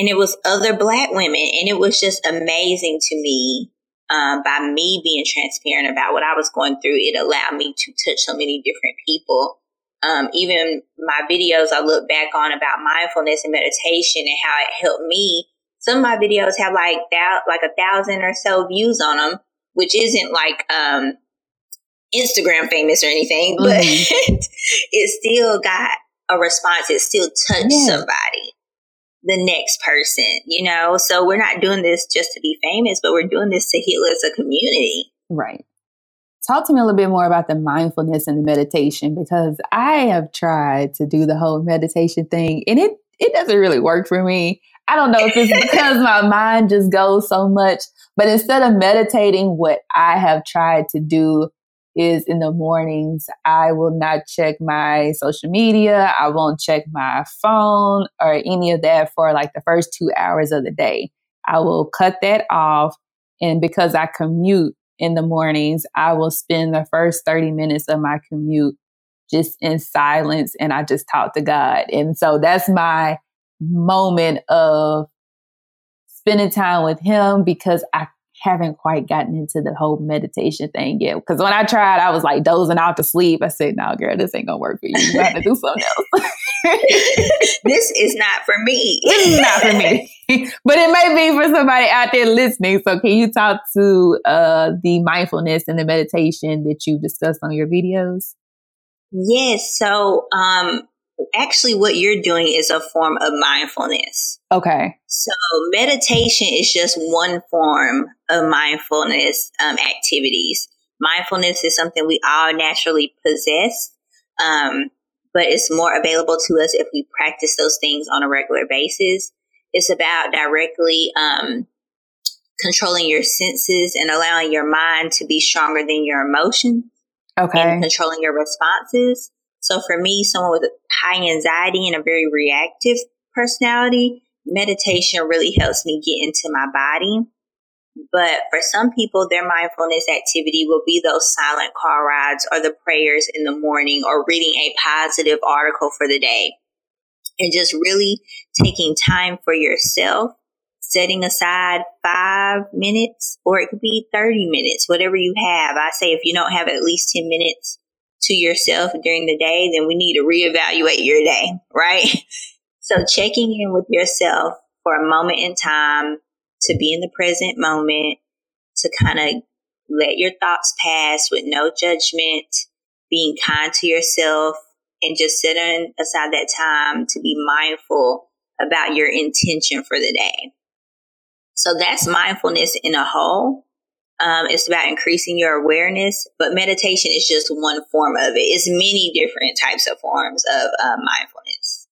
and it was other black women and it was just amazing to me um, by me being transparent about what i was going through. It allowed me to touch so many different people. Um, even my videos i look back on about mindfulness and meditation and how it helped me. Some of my videos have like that like a thousand or so views on them which isn't like um, instagram famous or anything but mm-hmm. it still got a response. It still touched yeah. somebody the next person, you know? So we're not doing this just to be famous, but we're doing this to heal as a community. Right. Talk to me a little bit more about the mindfulness and the meditation because I have tried to do the whole meditation thing and it it doesn't really work for me. I don't know if it's because my mind just goes so much, but instead of meditating, what I have tried to do is in the mornings, I will not check my social media. I won't check my phone or any of that for like the first two hours of the day. I will cut that off. And because I commute in the mornings, I will spend the first 30 minutes of my commute just in silence and I just talk to God. And so that's my moment of spending time with him because I haven't quite gotten into the whole meditation thing yet. Because when I tried, I was like dozing off to sleep. I said, "No, girl, this ain't gonna work for you. You have to do something else." this is not for me. this is not for me, but it may be for somebody out there listening. So, can you talk to uh, the mindfulness and the meditation that you discussed on your videos? Yes. So, um, actually what you're doing is a form of mindfulness. Okay. So meditation is just one form of mindfulness um, activities. Mindfulness is something we all naturally possess, um, but it's more available to us if we practice those things on a regular basis. It's about directly um, controlling your senses and allowing your mind to be stronger than your emotions. Okay. And controlling your responses. So for me, someone with high anxiety and a very reactive personality, meditation really helps me get into my body. But for some people, their mindfulness activity will be those silent car rides or the prayers in the morning or reading a positive article for the day. And just really taking time for yourself, setting aside five minutes or it could be 30 minutes, whatever you have. I say if you don't have at least 10 minutes to yourself during the day, then we need to reevaluate your day, right? So checking in with yourself for a moment in time to be in the present moment, to kind of let your thoughts pass with no judgment, being kind to yourself, and just setting aside that time to be mindful about your intention for the day. So that's mindfulness in a whole. Um, it's about increasing your awareness, but meditation is just one form of it. It's many different types of forms of uh, mindfulness.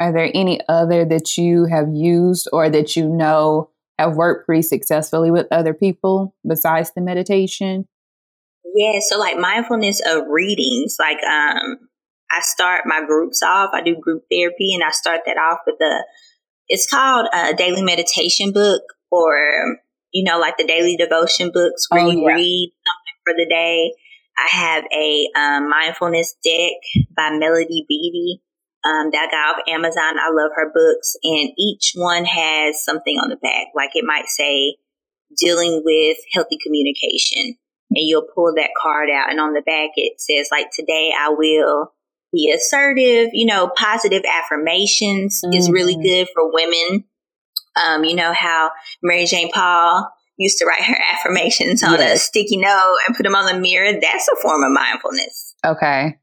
Are there any other that you have used or that you know have worked pretty successfully with other people besides the meditation? Yeah, so like mindfulness of readings, like um, I start my groups off. I do group therapy, and I start that off with a. It's called a daily meditation book, or you know, like the daily devotion books where oh, you yeah. read something for the day. I have a um, mindfulness deck by Melody Beattie um, that I got off Amazon. I love her books, and each one has something on the back. Like it might say, dealing with healthy communication. And you'll pull that card out, and on the back it says, like, today I will be assertive. You know, positive affirmations mm-hmm. is really mm-hmm. good for women um, you know how Mary Jane Paul used to write her affirmations on yes. a sticky note and put them on the mirror. That's a form of mindfulness. Okay.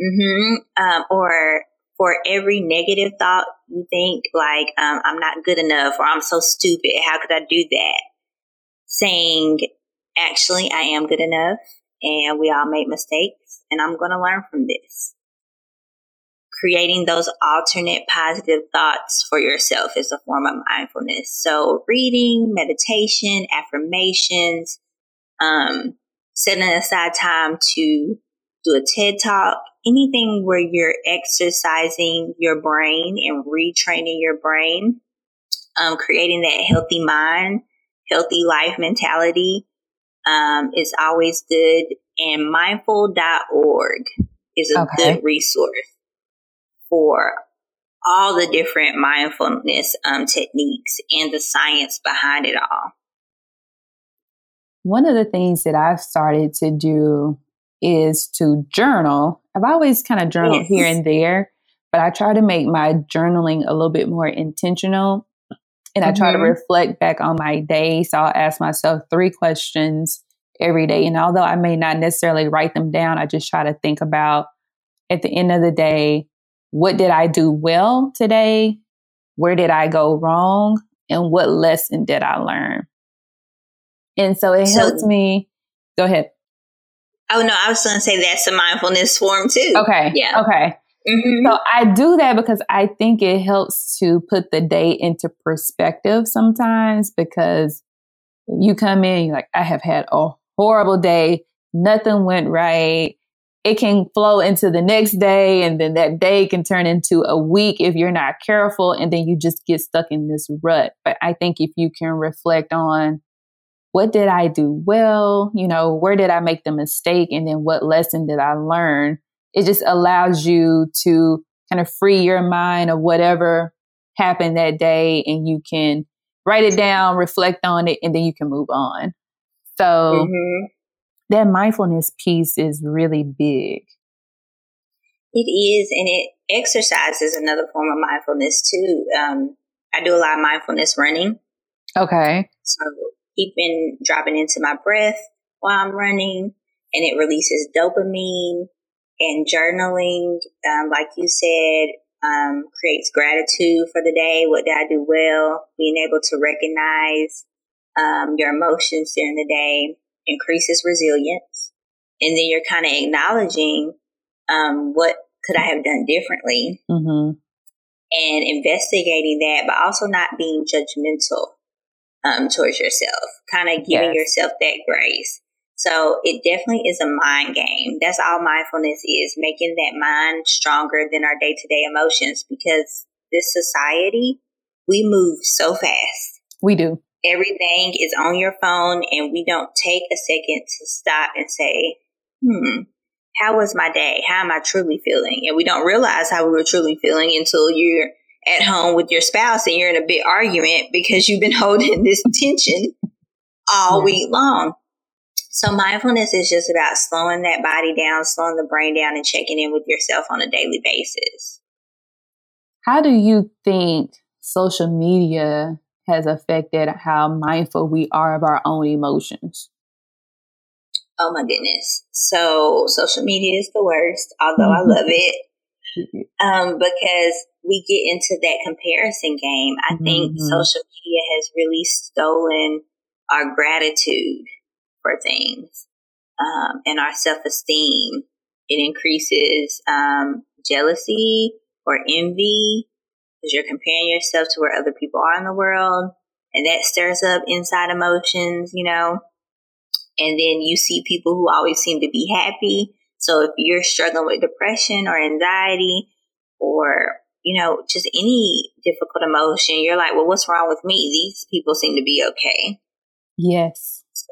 Mm-hmm. Um, or for every negative thought you think, like um, I'm not good enough or I'm so stupid. How could I do that? Saying, actually, I am good enough, and we all make mistakes, and I'm going to learn from this creating those alternate positive thoughts for yourself is a form of mindfulness. So reading, meditation, affirmations, um, setting aside time to do a TED talk, anything where you're exercising your brain and retraining your brain, um, creating that healthy mind, healthy life mentality, um, is always good. And mindful.org is a okay. good resource for all the different mindfulness um, techniques and the science behind it all. One of the things that I've started to do is to journal. I've always kind of journaled yes. here and there, but I try to make my journaling a little bit more intentional. And mm-hmm. I try to mm-hmm. reflect back on my day. So I'll ask myself three questions every day. And although I may not necessarily write them down, I just try to think about at the end of the day, what did I do well today? Where did I go wrong? And what lesson did I learn? And so it so, helped me. Go ahead. Oh, no, I was going to say that's a mindfulness form too. Okay. Yeah. Okay. Mm-hmm. So I do that because I think it helps to put the day into perspective sometimes because you come in, you're like, I have had a horrible day. Nothing went right it can flow into the next day and then that day can turn into a week if you're not careful and then you just get stuck in this rut but i think if you can reflect on what did i do well you know where did i make the mistake and then what lesson did i learn it just allows you to kind of free your mind of whatever happened that day and you can write it down, reflect on it, and then you can move on. So mm-hmm. That mindfulness piece is really big. It is, and it exercise is another form of mindfulness too. Um, I do a lot of mindfulness running. Okay. So keeping dropping into my breath while I'm running, and it releases dopamine. And journaling, um, like you said, um, creates gratitude for the day. What did I do well? Being able to recognize um, your emotions during the day increases resilience. And then you're kind of acknowledging um, what could I have done differently mm-hmm. and investigating that, but also not being judgmental um, towards yourself, kind of giving yes. yourself that grace. So it definitely is a mind game. That's all mindfulness is, making that mind stronger than our day to day emotions because this society, we move so fast. We do. Everything is on your phone and we don't take a second to stop and say, hmm, how was my day? How am I truly feeling? And we don't realize how we were truly feeling until you're at home with your spouse and you're in a big argument because you've been holding this tension all yeah. week long. So mindfulness is just about slowing that body down, slowing the brain down, and checking in with yourself on a daily basis. How do you think social media has affected how mindful we are of our own emotions? Oh my goodness. So social media is the worst, although I love it. Um, because we get into that comparison game. I think mm-hmm. social media has really stolen our gratitude for things um, and our self esteem. It increases um, jealousy or envy because you're comparing yourself to where other people are in the world. And that stirs up inside emotions, you know. And then you see people who always seem to be happy. So if you're struggling with depression or anxiety or, you know, just any difficult emotion, you're like, well, what's wrong with me? These people seem to be okay. Yes. So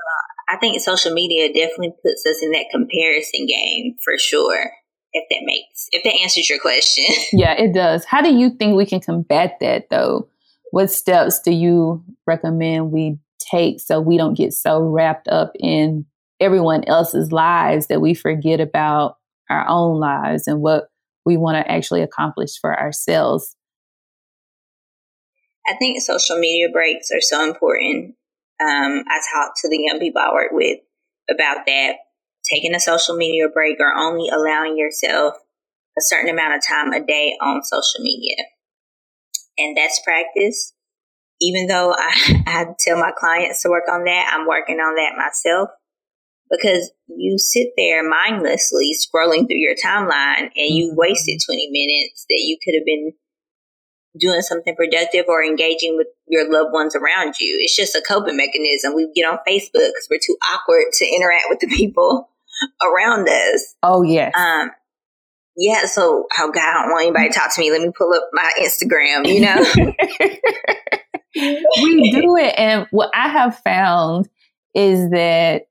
I think social media definitely puts us in that comparison game for sure. If that makes, if that answers your question. Yeah, it does. How do you think we can combat that though? What steps do you recommend we take so we don't get so wrapped up in everyone else's lives that we forget about our own lives and what we want to actually accomplish for ourselves? I think social media breaks are so important um, I talk to the young people I work with about that. Taking a social media break or only allowing yourself a certain amount of time a day on social media. And that's practice. Even though I, I tell my clients to work on that, I'm working on that myself because you sit there mindlessly scrolling through your timeline and you mm-hmm. wasted 20 minutes that you could have been doing something productive or engaging with your loved ones around you. It's just a coping mechanism. We get on Facebook because we're too awkward to interact with the people around us. Oh, yes. Um, yeah, so oh God, I don't want anybody to talk to me. Let me pull up my Instagram, you know? we do it. And what I have found is that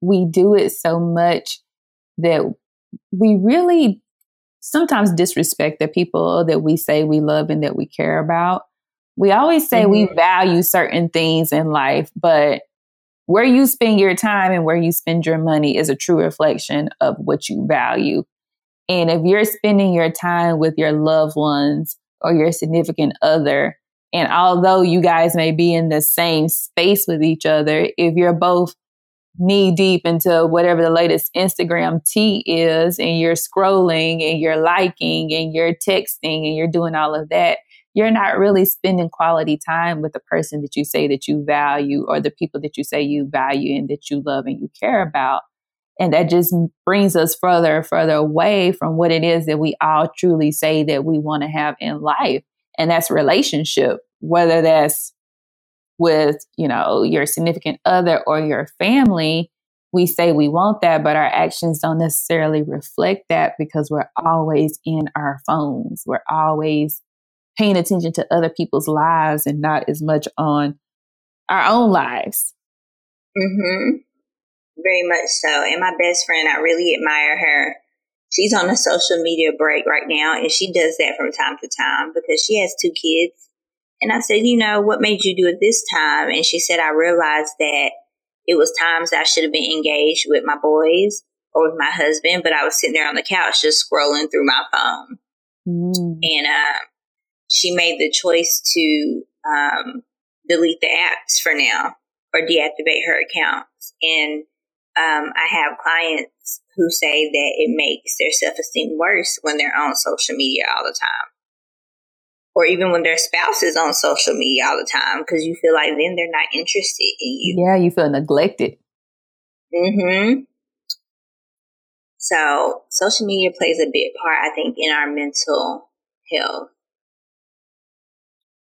we do it so much that we really sometimes disrespect the people that we say we love and that we care about. We always say mm-hmm. we value certain things in life, but where you spend your time and where you spend your money is a true reflection of what you value. And if you're spending your time with your loved ones or your significant other, and although you guys may be in the same space with each other, if you're both knee deep into whatever the latest Instagram tea is and you're scrolling and you're liking and you're texting and you're doing all of that, you're not really spending quality time with the person that you say that you value or the people that you say you value and that you love and you care about. And that just brings us further and further away from what it is that we all truly say that we want to have in life. And that's relationship, whether that's with, you know, your significant other or your family, we say we want that, but our actions don't necessarily reflect that because we're always in our phones. We're always paying attention to other people's lives and not as much on our own lives. Mm-hmm. Very much so. And my best friend, I really admire her she's on a social media break right now, and she does that from time to time because she has two kids. And I said, you know, what made you do it this time? And she said, I realized that it was times I should have been engaged with my boys or with my husband, but I was sitting there on the couch just scrolling through my phone. Mm. And uh, she made the choice to um, delete the apps for now or deactivate her accounts. And um, I have clients who say that it makes their self esteem worse when they're on social media all the time. Or even when their spouse is on social media all the time, because you feel like then they're not interested in you. Yeah, you feel neglected. Mm-hmm. So social media plays a big part, I think, in our mental health.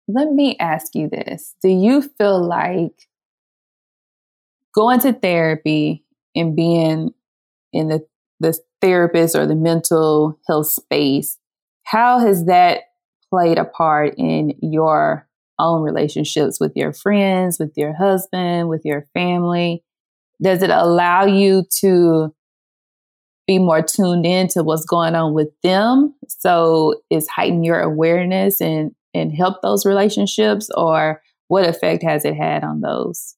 Let me ask you this. Do you feel like going to therapy and being in the, the therapist or the mental health space, how has that played a part in your own relationships with your friends, with your husband, with your family? Does it allow you to be more tuned in to what's going on with them. So is heighten your awareness and and help those relationships or what effect has it had on those?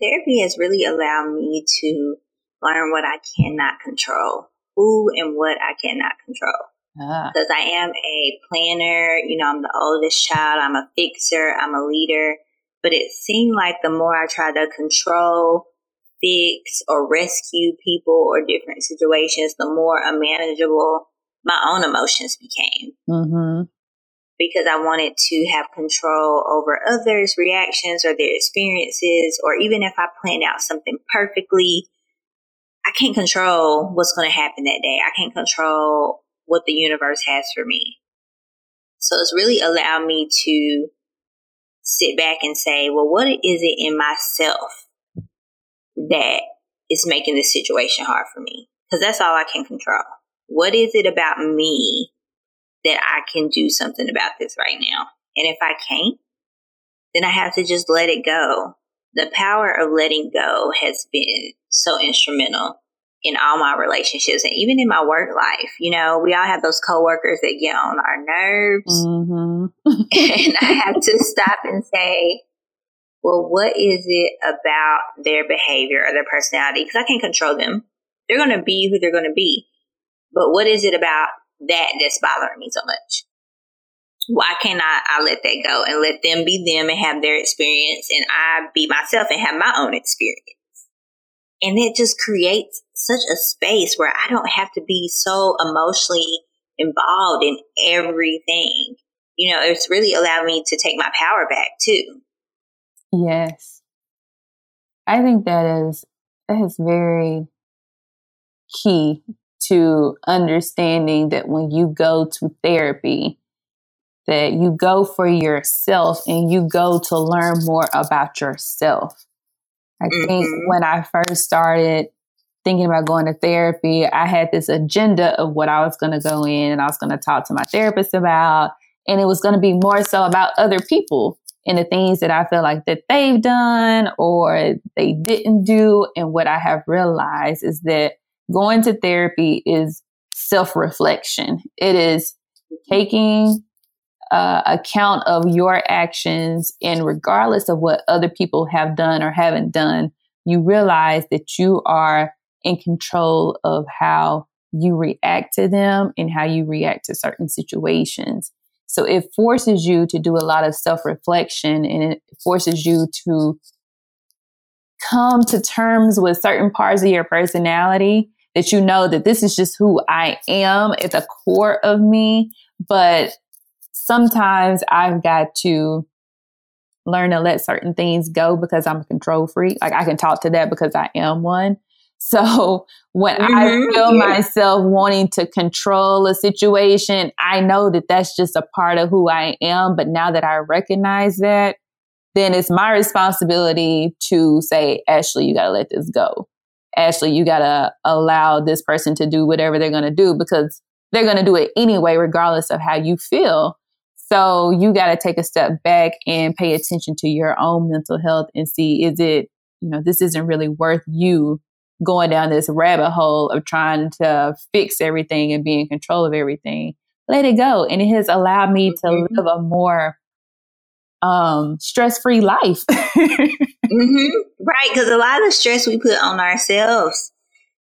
Therapy has really allowed me to learn what I cannot control, who and what I cannot control. Ah. Because I am a planner, you know, I'm the oldest child, I'm a fixer, I'm a leader. But it seemed like the more I tried to control fix or rescue people or different situations, the more unmanageable my own emotions became. Mm-hmm. Because I wanted to have control over others' reactions or their experiences, or even if I planned out something perfectly, I can't control what's going to happen that day. I can't control what the universe has for me. So it's really allowed me to sit back and say, well, what is it in myself that is making this situation hard for me because that's all I can control. What is it about me that I can do something about this right now? And if I can't, then I have to just let it go. The power of letting go has been so instrumental in all my relationships and even in my work life. You know, we all have those coworkers that get on our nerves. Mm-hmm. and I have to stop and say, well, what is it about their behavior or their personality? Because I can't control them. They're going to be who they're going to be. But what is it about that that's bothering me so much? Why can't I, I let that go and let them be them and have their experience and I be myself and have my own experience? And it just creates such a space where I don't have to be so emotionally involved in everything. You know, it's really allowed me to take my power back too. Yes. I think that is that is very key to understanding that when you go to therapy that you go for yourself and you go to learn more about yourself. I mm-hmm. think when I first started thinking about going to therapy, I had this agenda of what I was going to go in and I was going to talk to my therapist about. And it was going to be more so about other people and the things that I feel like that they've done or they didn't do. And what I have realized is that going to therapy is self reflection. It is taking uh, account of your actions and regardless of what other people have done or haven't done, you realize that you are in control of how you react to them and how you react to certain situations. So it forces you to do a lot of self reflection and it forces you to come to terms with certain parts of your personality that you know that this is just who I am at the core of me. But sometimes I've got to learn to let certain things go because I'm a control freak. Like I can talk to that because I am one. So when mm-hmm. I feel yeah. myself wanting to control a situation, I know that that's just a part of who I am. But now that I recognize that, then it's my responsibility to say, Ashley, you got to let this go. Ashley, you got to allow this person to do whatever they're going to do because they're going to do it anyway, regardless of how you feel. So you got to take a step back and pay attention to your own mental health and see, is it, you know, this isn't really worth you going down this rabbit hole of trying to fix everything and be in control of everything. Let it go. And it has allowed me to mm-hmm. live a more um, stress free life. mm-hmm. Right. Because a lot of the stress we put on ourselves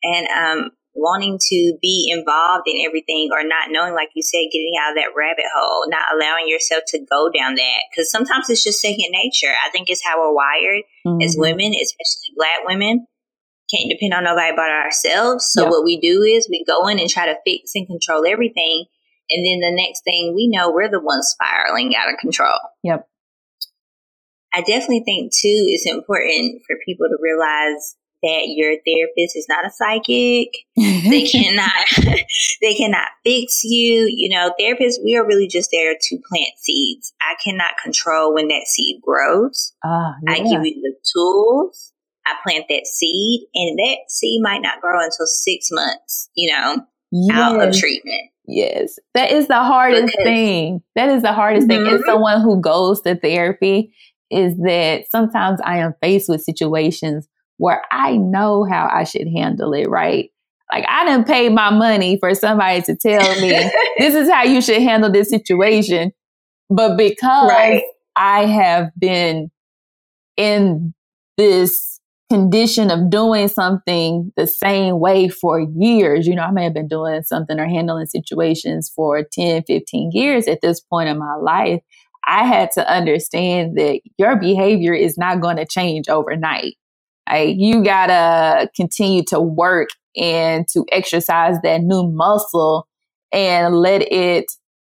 and um, wanting to be involved in everything or not knowing, like you said, getting out of that rabbit hole, not allowing yourself to go down that. Because sometimes it's just second nature. I think it's how we're wired mm-hmm. as women, especially black women. Can't depend on nobody but ourselves. So yep. what we do is we go in and try to fix and control everything. And then the next thing we know, we're the ones spiraling out of control. Yep. I definitely think too it's important for people to realize that your therapist is not a psychic. they cannot they cannot fix you. You know, therapists, we are really just there to plant seeds. I cannot control when that seed grows. Uh, yeah. I give you the tools. I plant that seed and that seed might not grow until six months, you know, yes. out of treatment. Yes. That is the hardest because, thing. That is the hardest mm-hmm. thing. As someone who goes to therapy, is that sometimes I am faced with situations where I know how I should handle it, right? Like I didn't pay my money for somebody to tell me this is how you should handle this situation. But because right. I have been in this condition of doing something the same way for years, you know, I may have been doing something or handling situations for 10, 15 years at this point in my life. I had to understand that your behavior is not going to change overnight. Like, you gotta continue to work and to exercise that new muscle and let it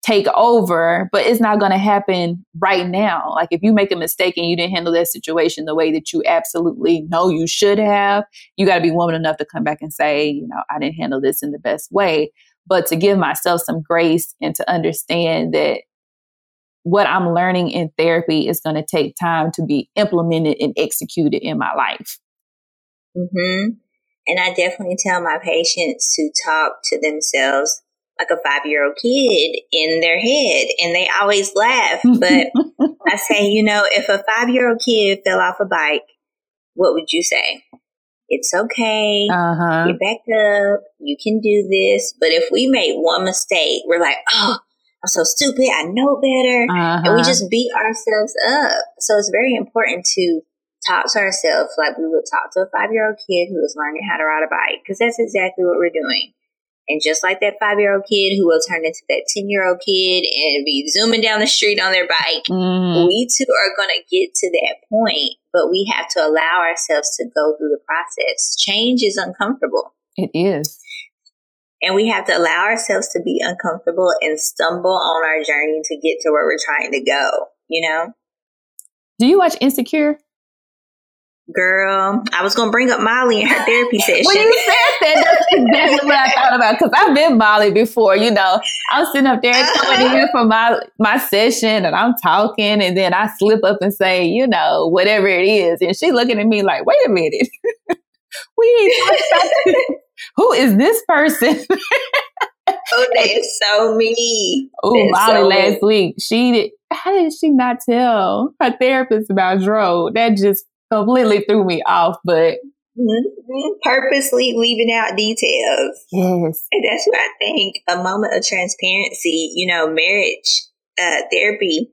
take over, but it's not going to happen right now. Like if you make a mistake and you didn't handle that situation the way that you absolutely know you should have, you got to be woman enough to come back and say, you know, I didn't handle this in the best way. But to give myself some grace and to understand that what I'm learning in therapy is going to take time to be implemented and executed in my life. Mm-hmm. And I definitely tell my patients to talk to themselves like a five year old kid in their head. And they always laugh. But I say, you know, if a five year old kid fell off a bike, what would you say? It's okay. Uh-huh. Get back up. You can do this. But if we make one mistake, we're like, oh, I'm so stupid. I know better. Uh-huh. And we uh-huh. just beat ourselves up. So it's very important to talk to ourselves like we would talk to a five year old kid who is learning how to ride a bike, because that's exactly what we're doing. And just like that five year old kid who will turn into that 10 year old kid and be zooming down the street on their bike, mm. we too are going to get to that point, but we have to allow ourselves to go through the process. Change is uncomfortable. It is. And we have to allow ourselves to be uncomfortable and stumble on our journey to get to where we're trying to go, you know? Do you watch Insecure? Girl, I was gonna bring up Molly in her therapy session. when you said that, that's exactly what I thought about. Because I've been Molly before. You know, I was sitting up there uh-huh. coming in for my my session, and I'm talking, and then I slip up and say, you know, whatever it is, and she looking at me like, wait a minute, we ain't Who is this person? oh, that is so me. Oh, Molly so last week, she did. How did she not tell her therapist about Dro? That just completely threw me off, but mm-hmm. purposely leaving out details. Yes. And that's what I think a moment of transparency, you know, marriage uh, therapy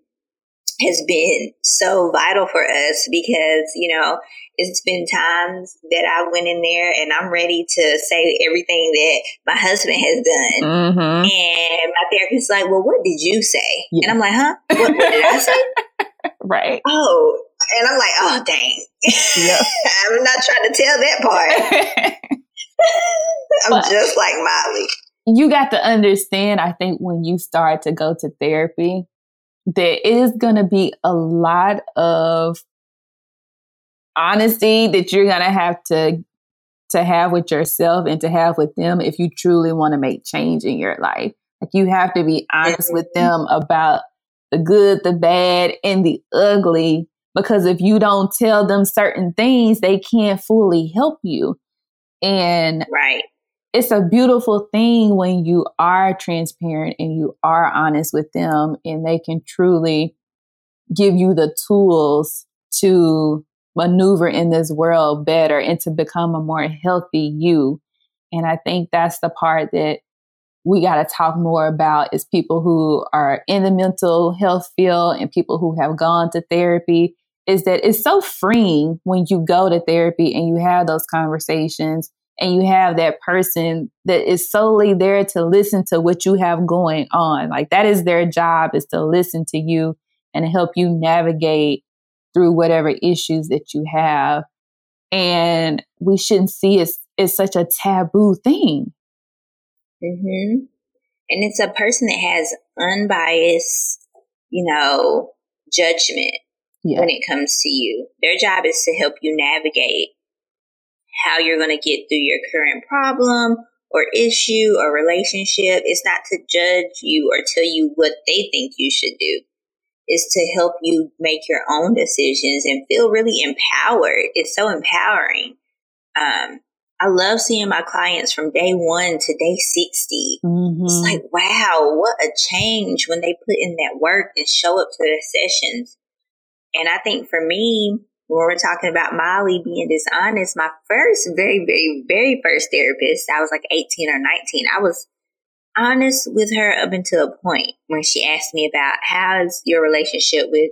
has been so vital for us because, you know, it's been times that I went in there and I'm ready to say everything that my husband has done. Mm-hmm. And my therapist's like, well, what did you say? Yeah. And I'm like, huh? What, what did I say? right. Oh, and I'm like, oh, dang. Yep. I'm not trying to tell that part. I'm but just like Molly. You got to understand, I think, when you start to go to therapy, there is going to be a lot of honesty that you're going to have to to have with yourself and to have with them if you truly want to make change in your life. Like you have to be honest mm-hmm. with them about the good, the bad, and the ugly because if you don't tell them certain things, they can't fully help you. And right. It's a beautiful thing when you are transparent and you are honest with them and they can truly give you the tools to maneuver in this world better and to become a more healthy you. And I think that's the part that we got to talk more about is people who are in the mental health field and people who have gone to therapy is that it's so freeing when you go to therapy and you have those conversations and you have that person that is solely there to listen to what you have going on. Like that is their job is to listen to you and help you navigate through whatever issues that you have. And we shouldn't see it as such a taboo thing. Mm-hmm. And it's a person that has unbiased, you know, judgment yeah. when it comes to you. Their job is to help you navigate how you're going to get through your current problem or issue or relationship. It's not to judge you or tell you what they think you should do. It's to help you make your own decisions and feel really empowered. It's so empowering. Um, I love seeing my clients from day one to day 60. Mm-hmm. It's like, wow, what a change when they put in that work and show up to their sessions. And I think for me, when we're talking about Molly being dishonest, my first, very, very, very first therapist, I was like 18 or 19. I was honest with her up until a point when she asked me about how's your relationship with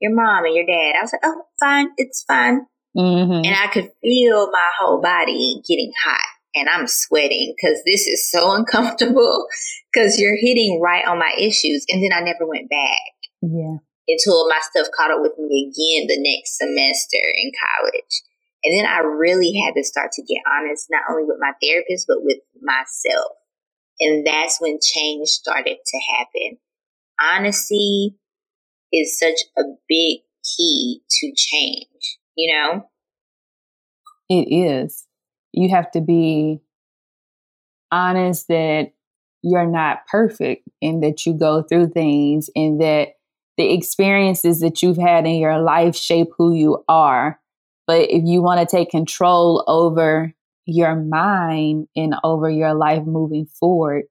your mom and your dad. I was like, oh, fine, it's fine. Mm-hmm. And I could feel my whole body getting hot and I'm sweating because this is so uncomfortable because you're hitting right on my issues. And then I never went back. Yeah. Until my stuff caught up with me again the next semester in college. And then I really had to start to get honest, not only with my therapist, but with myself. And that's when change started to happen. Honesty is such a big key to change, you know? It is. You have to be honest that you're not perfect and that you go through things and that the experiences that you've had in your life shape who you are. But if you want to take control over your mind and over your life moving forward,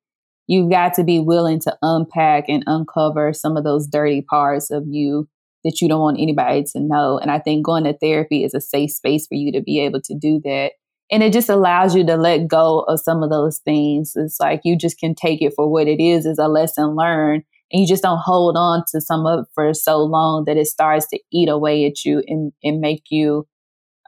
you've got to be willing to unpack and uncover some of those dirty parts of you that you don't want anybody to know. And I think going to therapy is a safe space for you to be able to do that. And it just allows you to let go of some of those things. It's like you just can take it for what it is, as a lesson learned. And you just don't hold on to some of it for so long that it starts to eat away at you and, and make you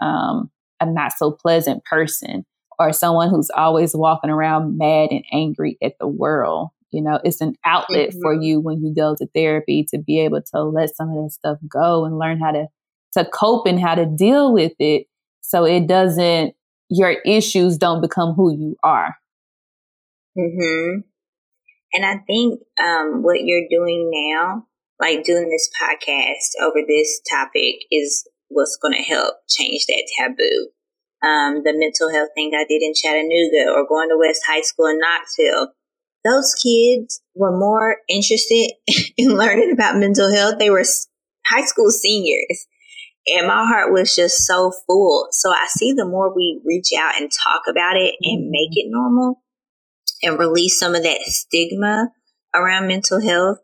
um, a not so pleasant person or someone who's always walking around mad and angry at the world. You know, it's an outlet mm-hmm. for you when you go to therapy to be able to let some of that stuff go and learn how to to cope and how to deal with it so it doesn't your issues don't become who you are. Mhm. And I think um, what you're doing now, like doing this podcast over this topic, is what's going to help change that taboo. Um, the mental health thing I did in Chattanooga or going to West High School in Knoxville, those kids were more interested in learning about mental health. They were high school seniors. And my heart was just so full. So I see the more we reach out and talk about it and make it normal and release some of that stigma around mental health,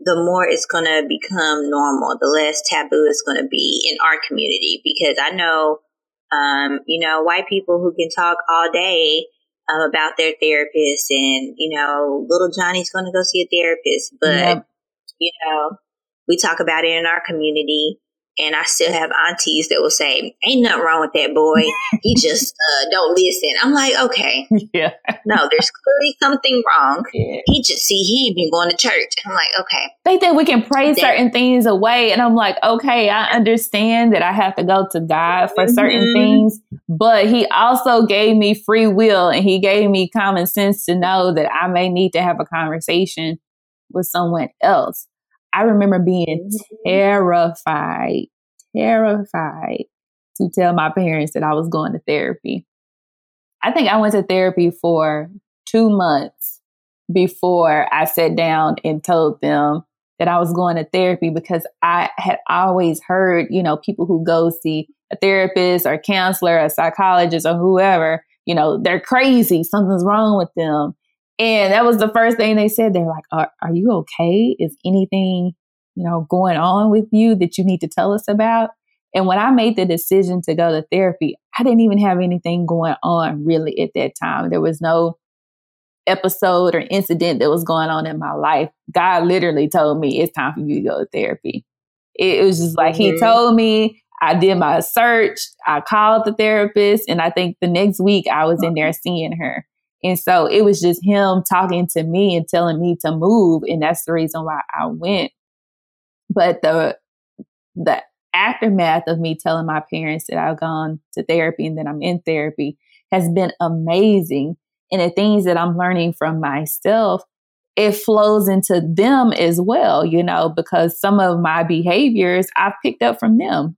the more it's going to become normal, the less taboo it's going to be in our community. Because I know, um, you know, white people who can talk all day um, about their therapist and, you know, little Johnny's going to go see a therapist. But, yep. you know, we talk about it in our community. And I still have aunties that will say, "Ain't nothing wrong with that boy. He just uh, don't listen." I'm like, "Okay, yeah, no, there's clearly something wrong. Yeah. He just see he been going to church." I'm like, "Okay." They think we can pray that, certain things away, and I'm like, "Okay, I understand that I have to go to God for mm-hmm. certain things, but He also gave me free will, and He gave me common sense to know that I may need to have a conversation with someone else." I remember being mm-hmm. terrified, terrified to tell my parents that I was going to therapy. I think I went to therapy for two months before I sat down and told them that I was going to therapy because I had always heard, you know, people who go see a therapist or a counselor, a psychologist or whoever, you know, they're crazy. Something's wrong with them. And that was the first thing they said. They're like, are, are you okay? Is anything, you know, going on with you that you need to tell us about? And when I made the decision to go to therapy, I didn't even have anything going on really at that time. There was no episode or incident that was going on in my life. God literally told me it's time for you to go to therapy. It, was just like mm-hmm. He told me. I did my search. I called the therapist, and I think the next week I was in there seeing her. And so it was just him talking to me and telling me to move, and that's the reason why I went. But the the aftermath of me telling my parents that I've gone to therapy and that I'm in therapy has been amazing. And the things that I'm learning from myself, it flows into them as well, you know, because some of my behaviors I've picked up from them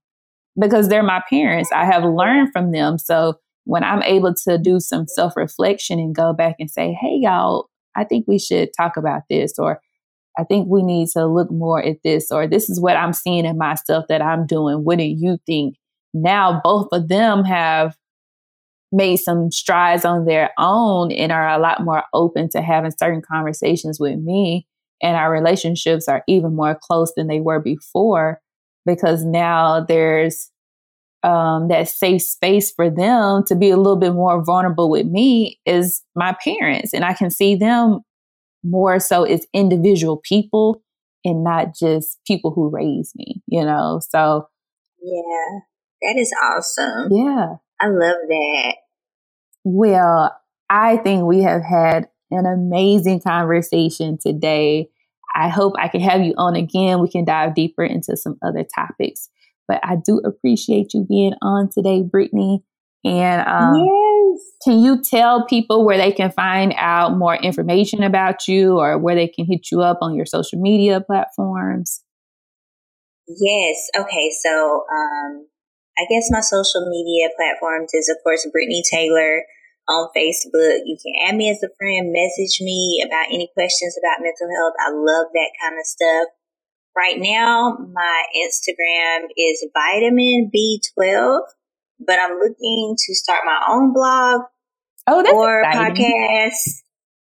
because they're my parents. I have learned from them. So when I'm able to do some self reflection and go back and say, hey, y'all, I think we should talk about this, or I think we need to look more at this, or this is what I'm seeing in myself that I'm doing. What do you think? Now, both of them have made some strides on their own and are a lot more open to having certain conversations with me. And our relationships are even more close than they were before because now there's um, that safe space for them to be a little bit more vulnerable with me is my parents. And I can see them more so as individual people and not just people who raised me, you know? So, yeah, that is awesome. Yeah. I love that. Well, I think we have had an amazing conversation today. I hope I can have you on again. We can dive deeper into some other topics. But I do appreciate you being on today, Britney. And um, yes. can you tell people where they can find out more information about you or where they can hit you up on your social media platforms? Yes. Okay. So um, I guess my social media platforms is, of course, Britney Taylor on Facebook. You can add me as a friend, message me about any questions about mental health. I love that kind of stuff. Right now, my Instagram is vitamin B12, but I'm looking to start my own blog oh, or podcast.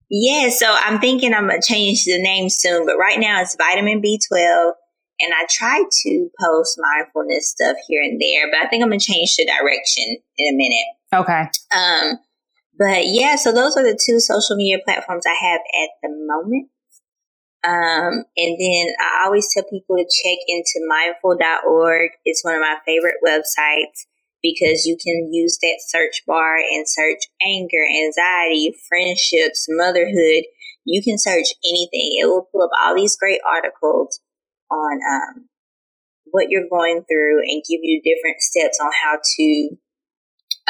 Yeah, so I'm thinking I'm going to change the name soon, but right now it's vitamin B12 and I try to post mindfulness stuff here and there, but I think I'm gonna change the direction in a minute. Okay. Um, but yeah, so those are the two social media platforms I have at the moment. Um, and then I always tell people to check into mindful.org. It's one of my favorite websites because you can use that search bar and search anger, anxiety, friendships, motherhood. You can search anything. It will pull up all these great articles on um, what you're going through and give you different steps on how to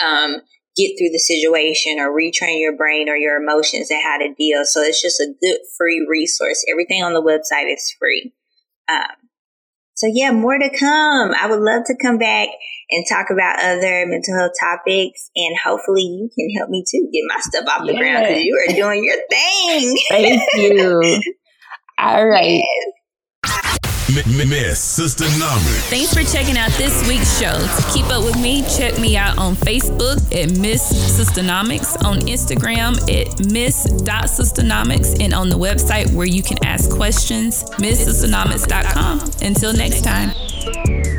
um, get through the situation or retrain your brain or your emotions and how to deal. So it's just a good free resource. Everything on the website is free. Um, so yeah, more to come. I would love to come back and talk about other mental health topics, and hopefully you can help me too get my stuff off the yes. ground because you are doing your thing. Thank you. All right. Yes. Miss Sister Thanks for checking out this week's show. To keep up with me, check me out on Facebook at Miss Sistanomics, on Instagram at Miss.Sistanomics, and on the website where you can ask questions, MissSistanomics.com. Until next time.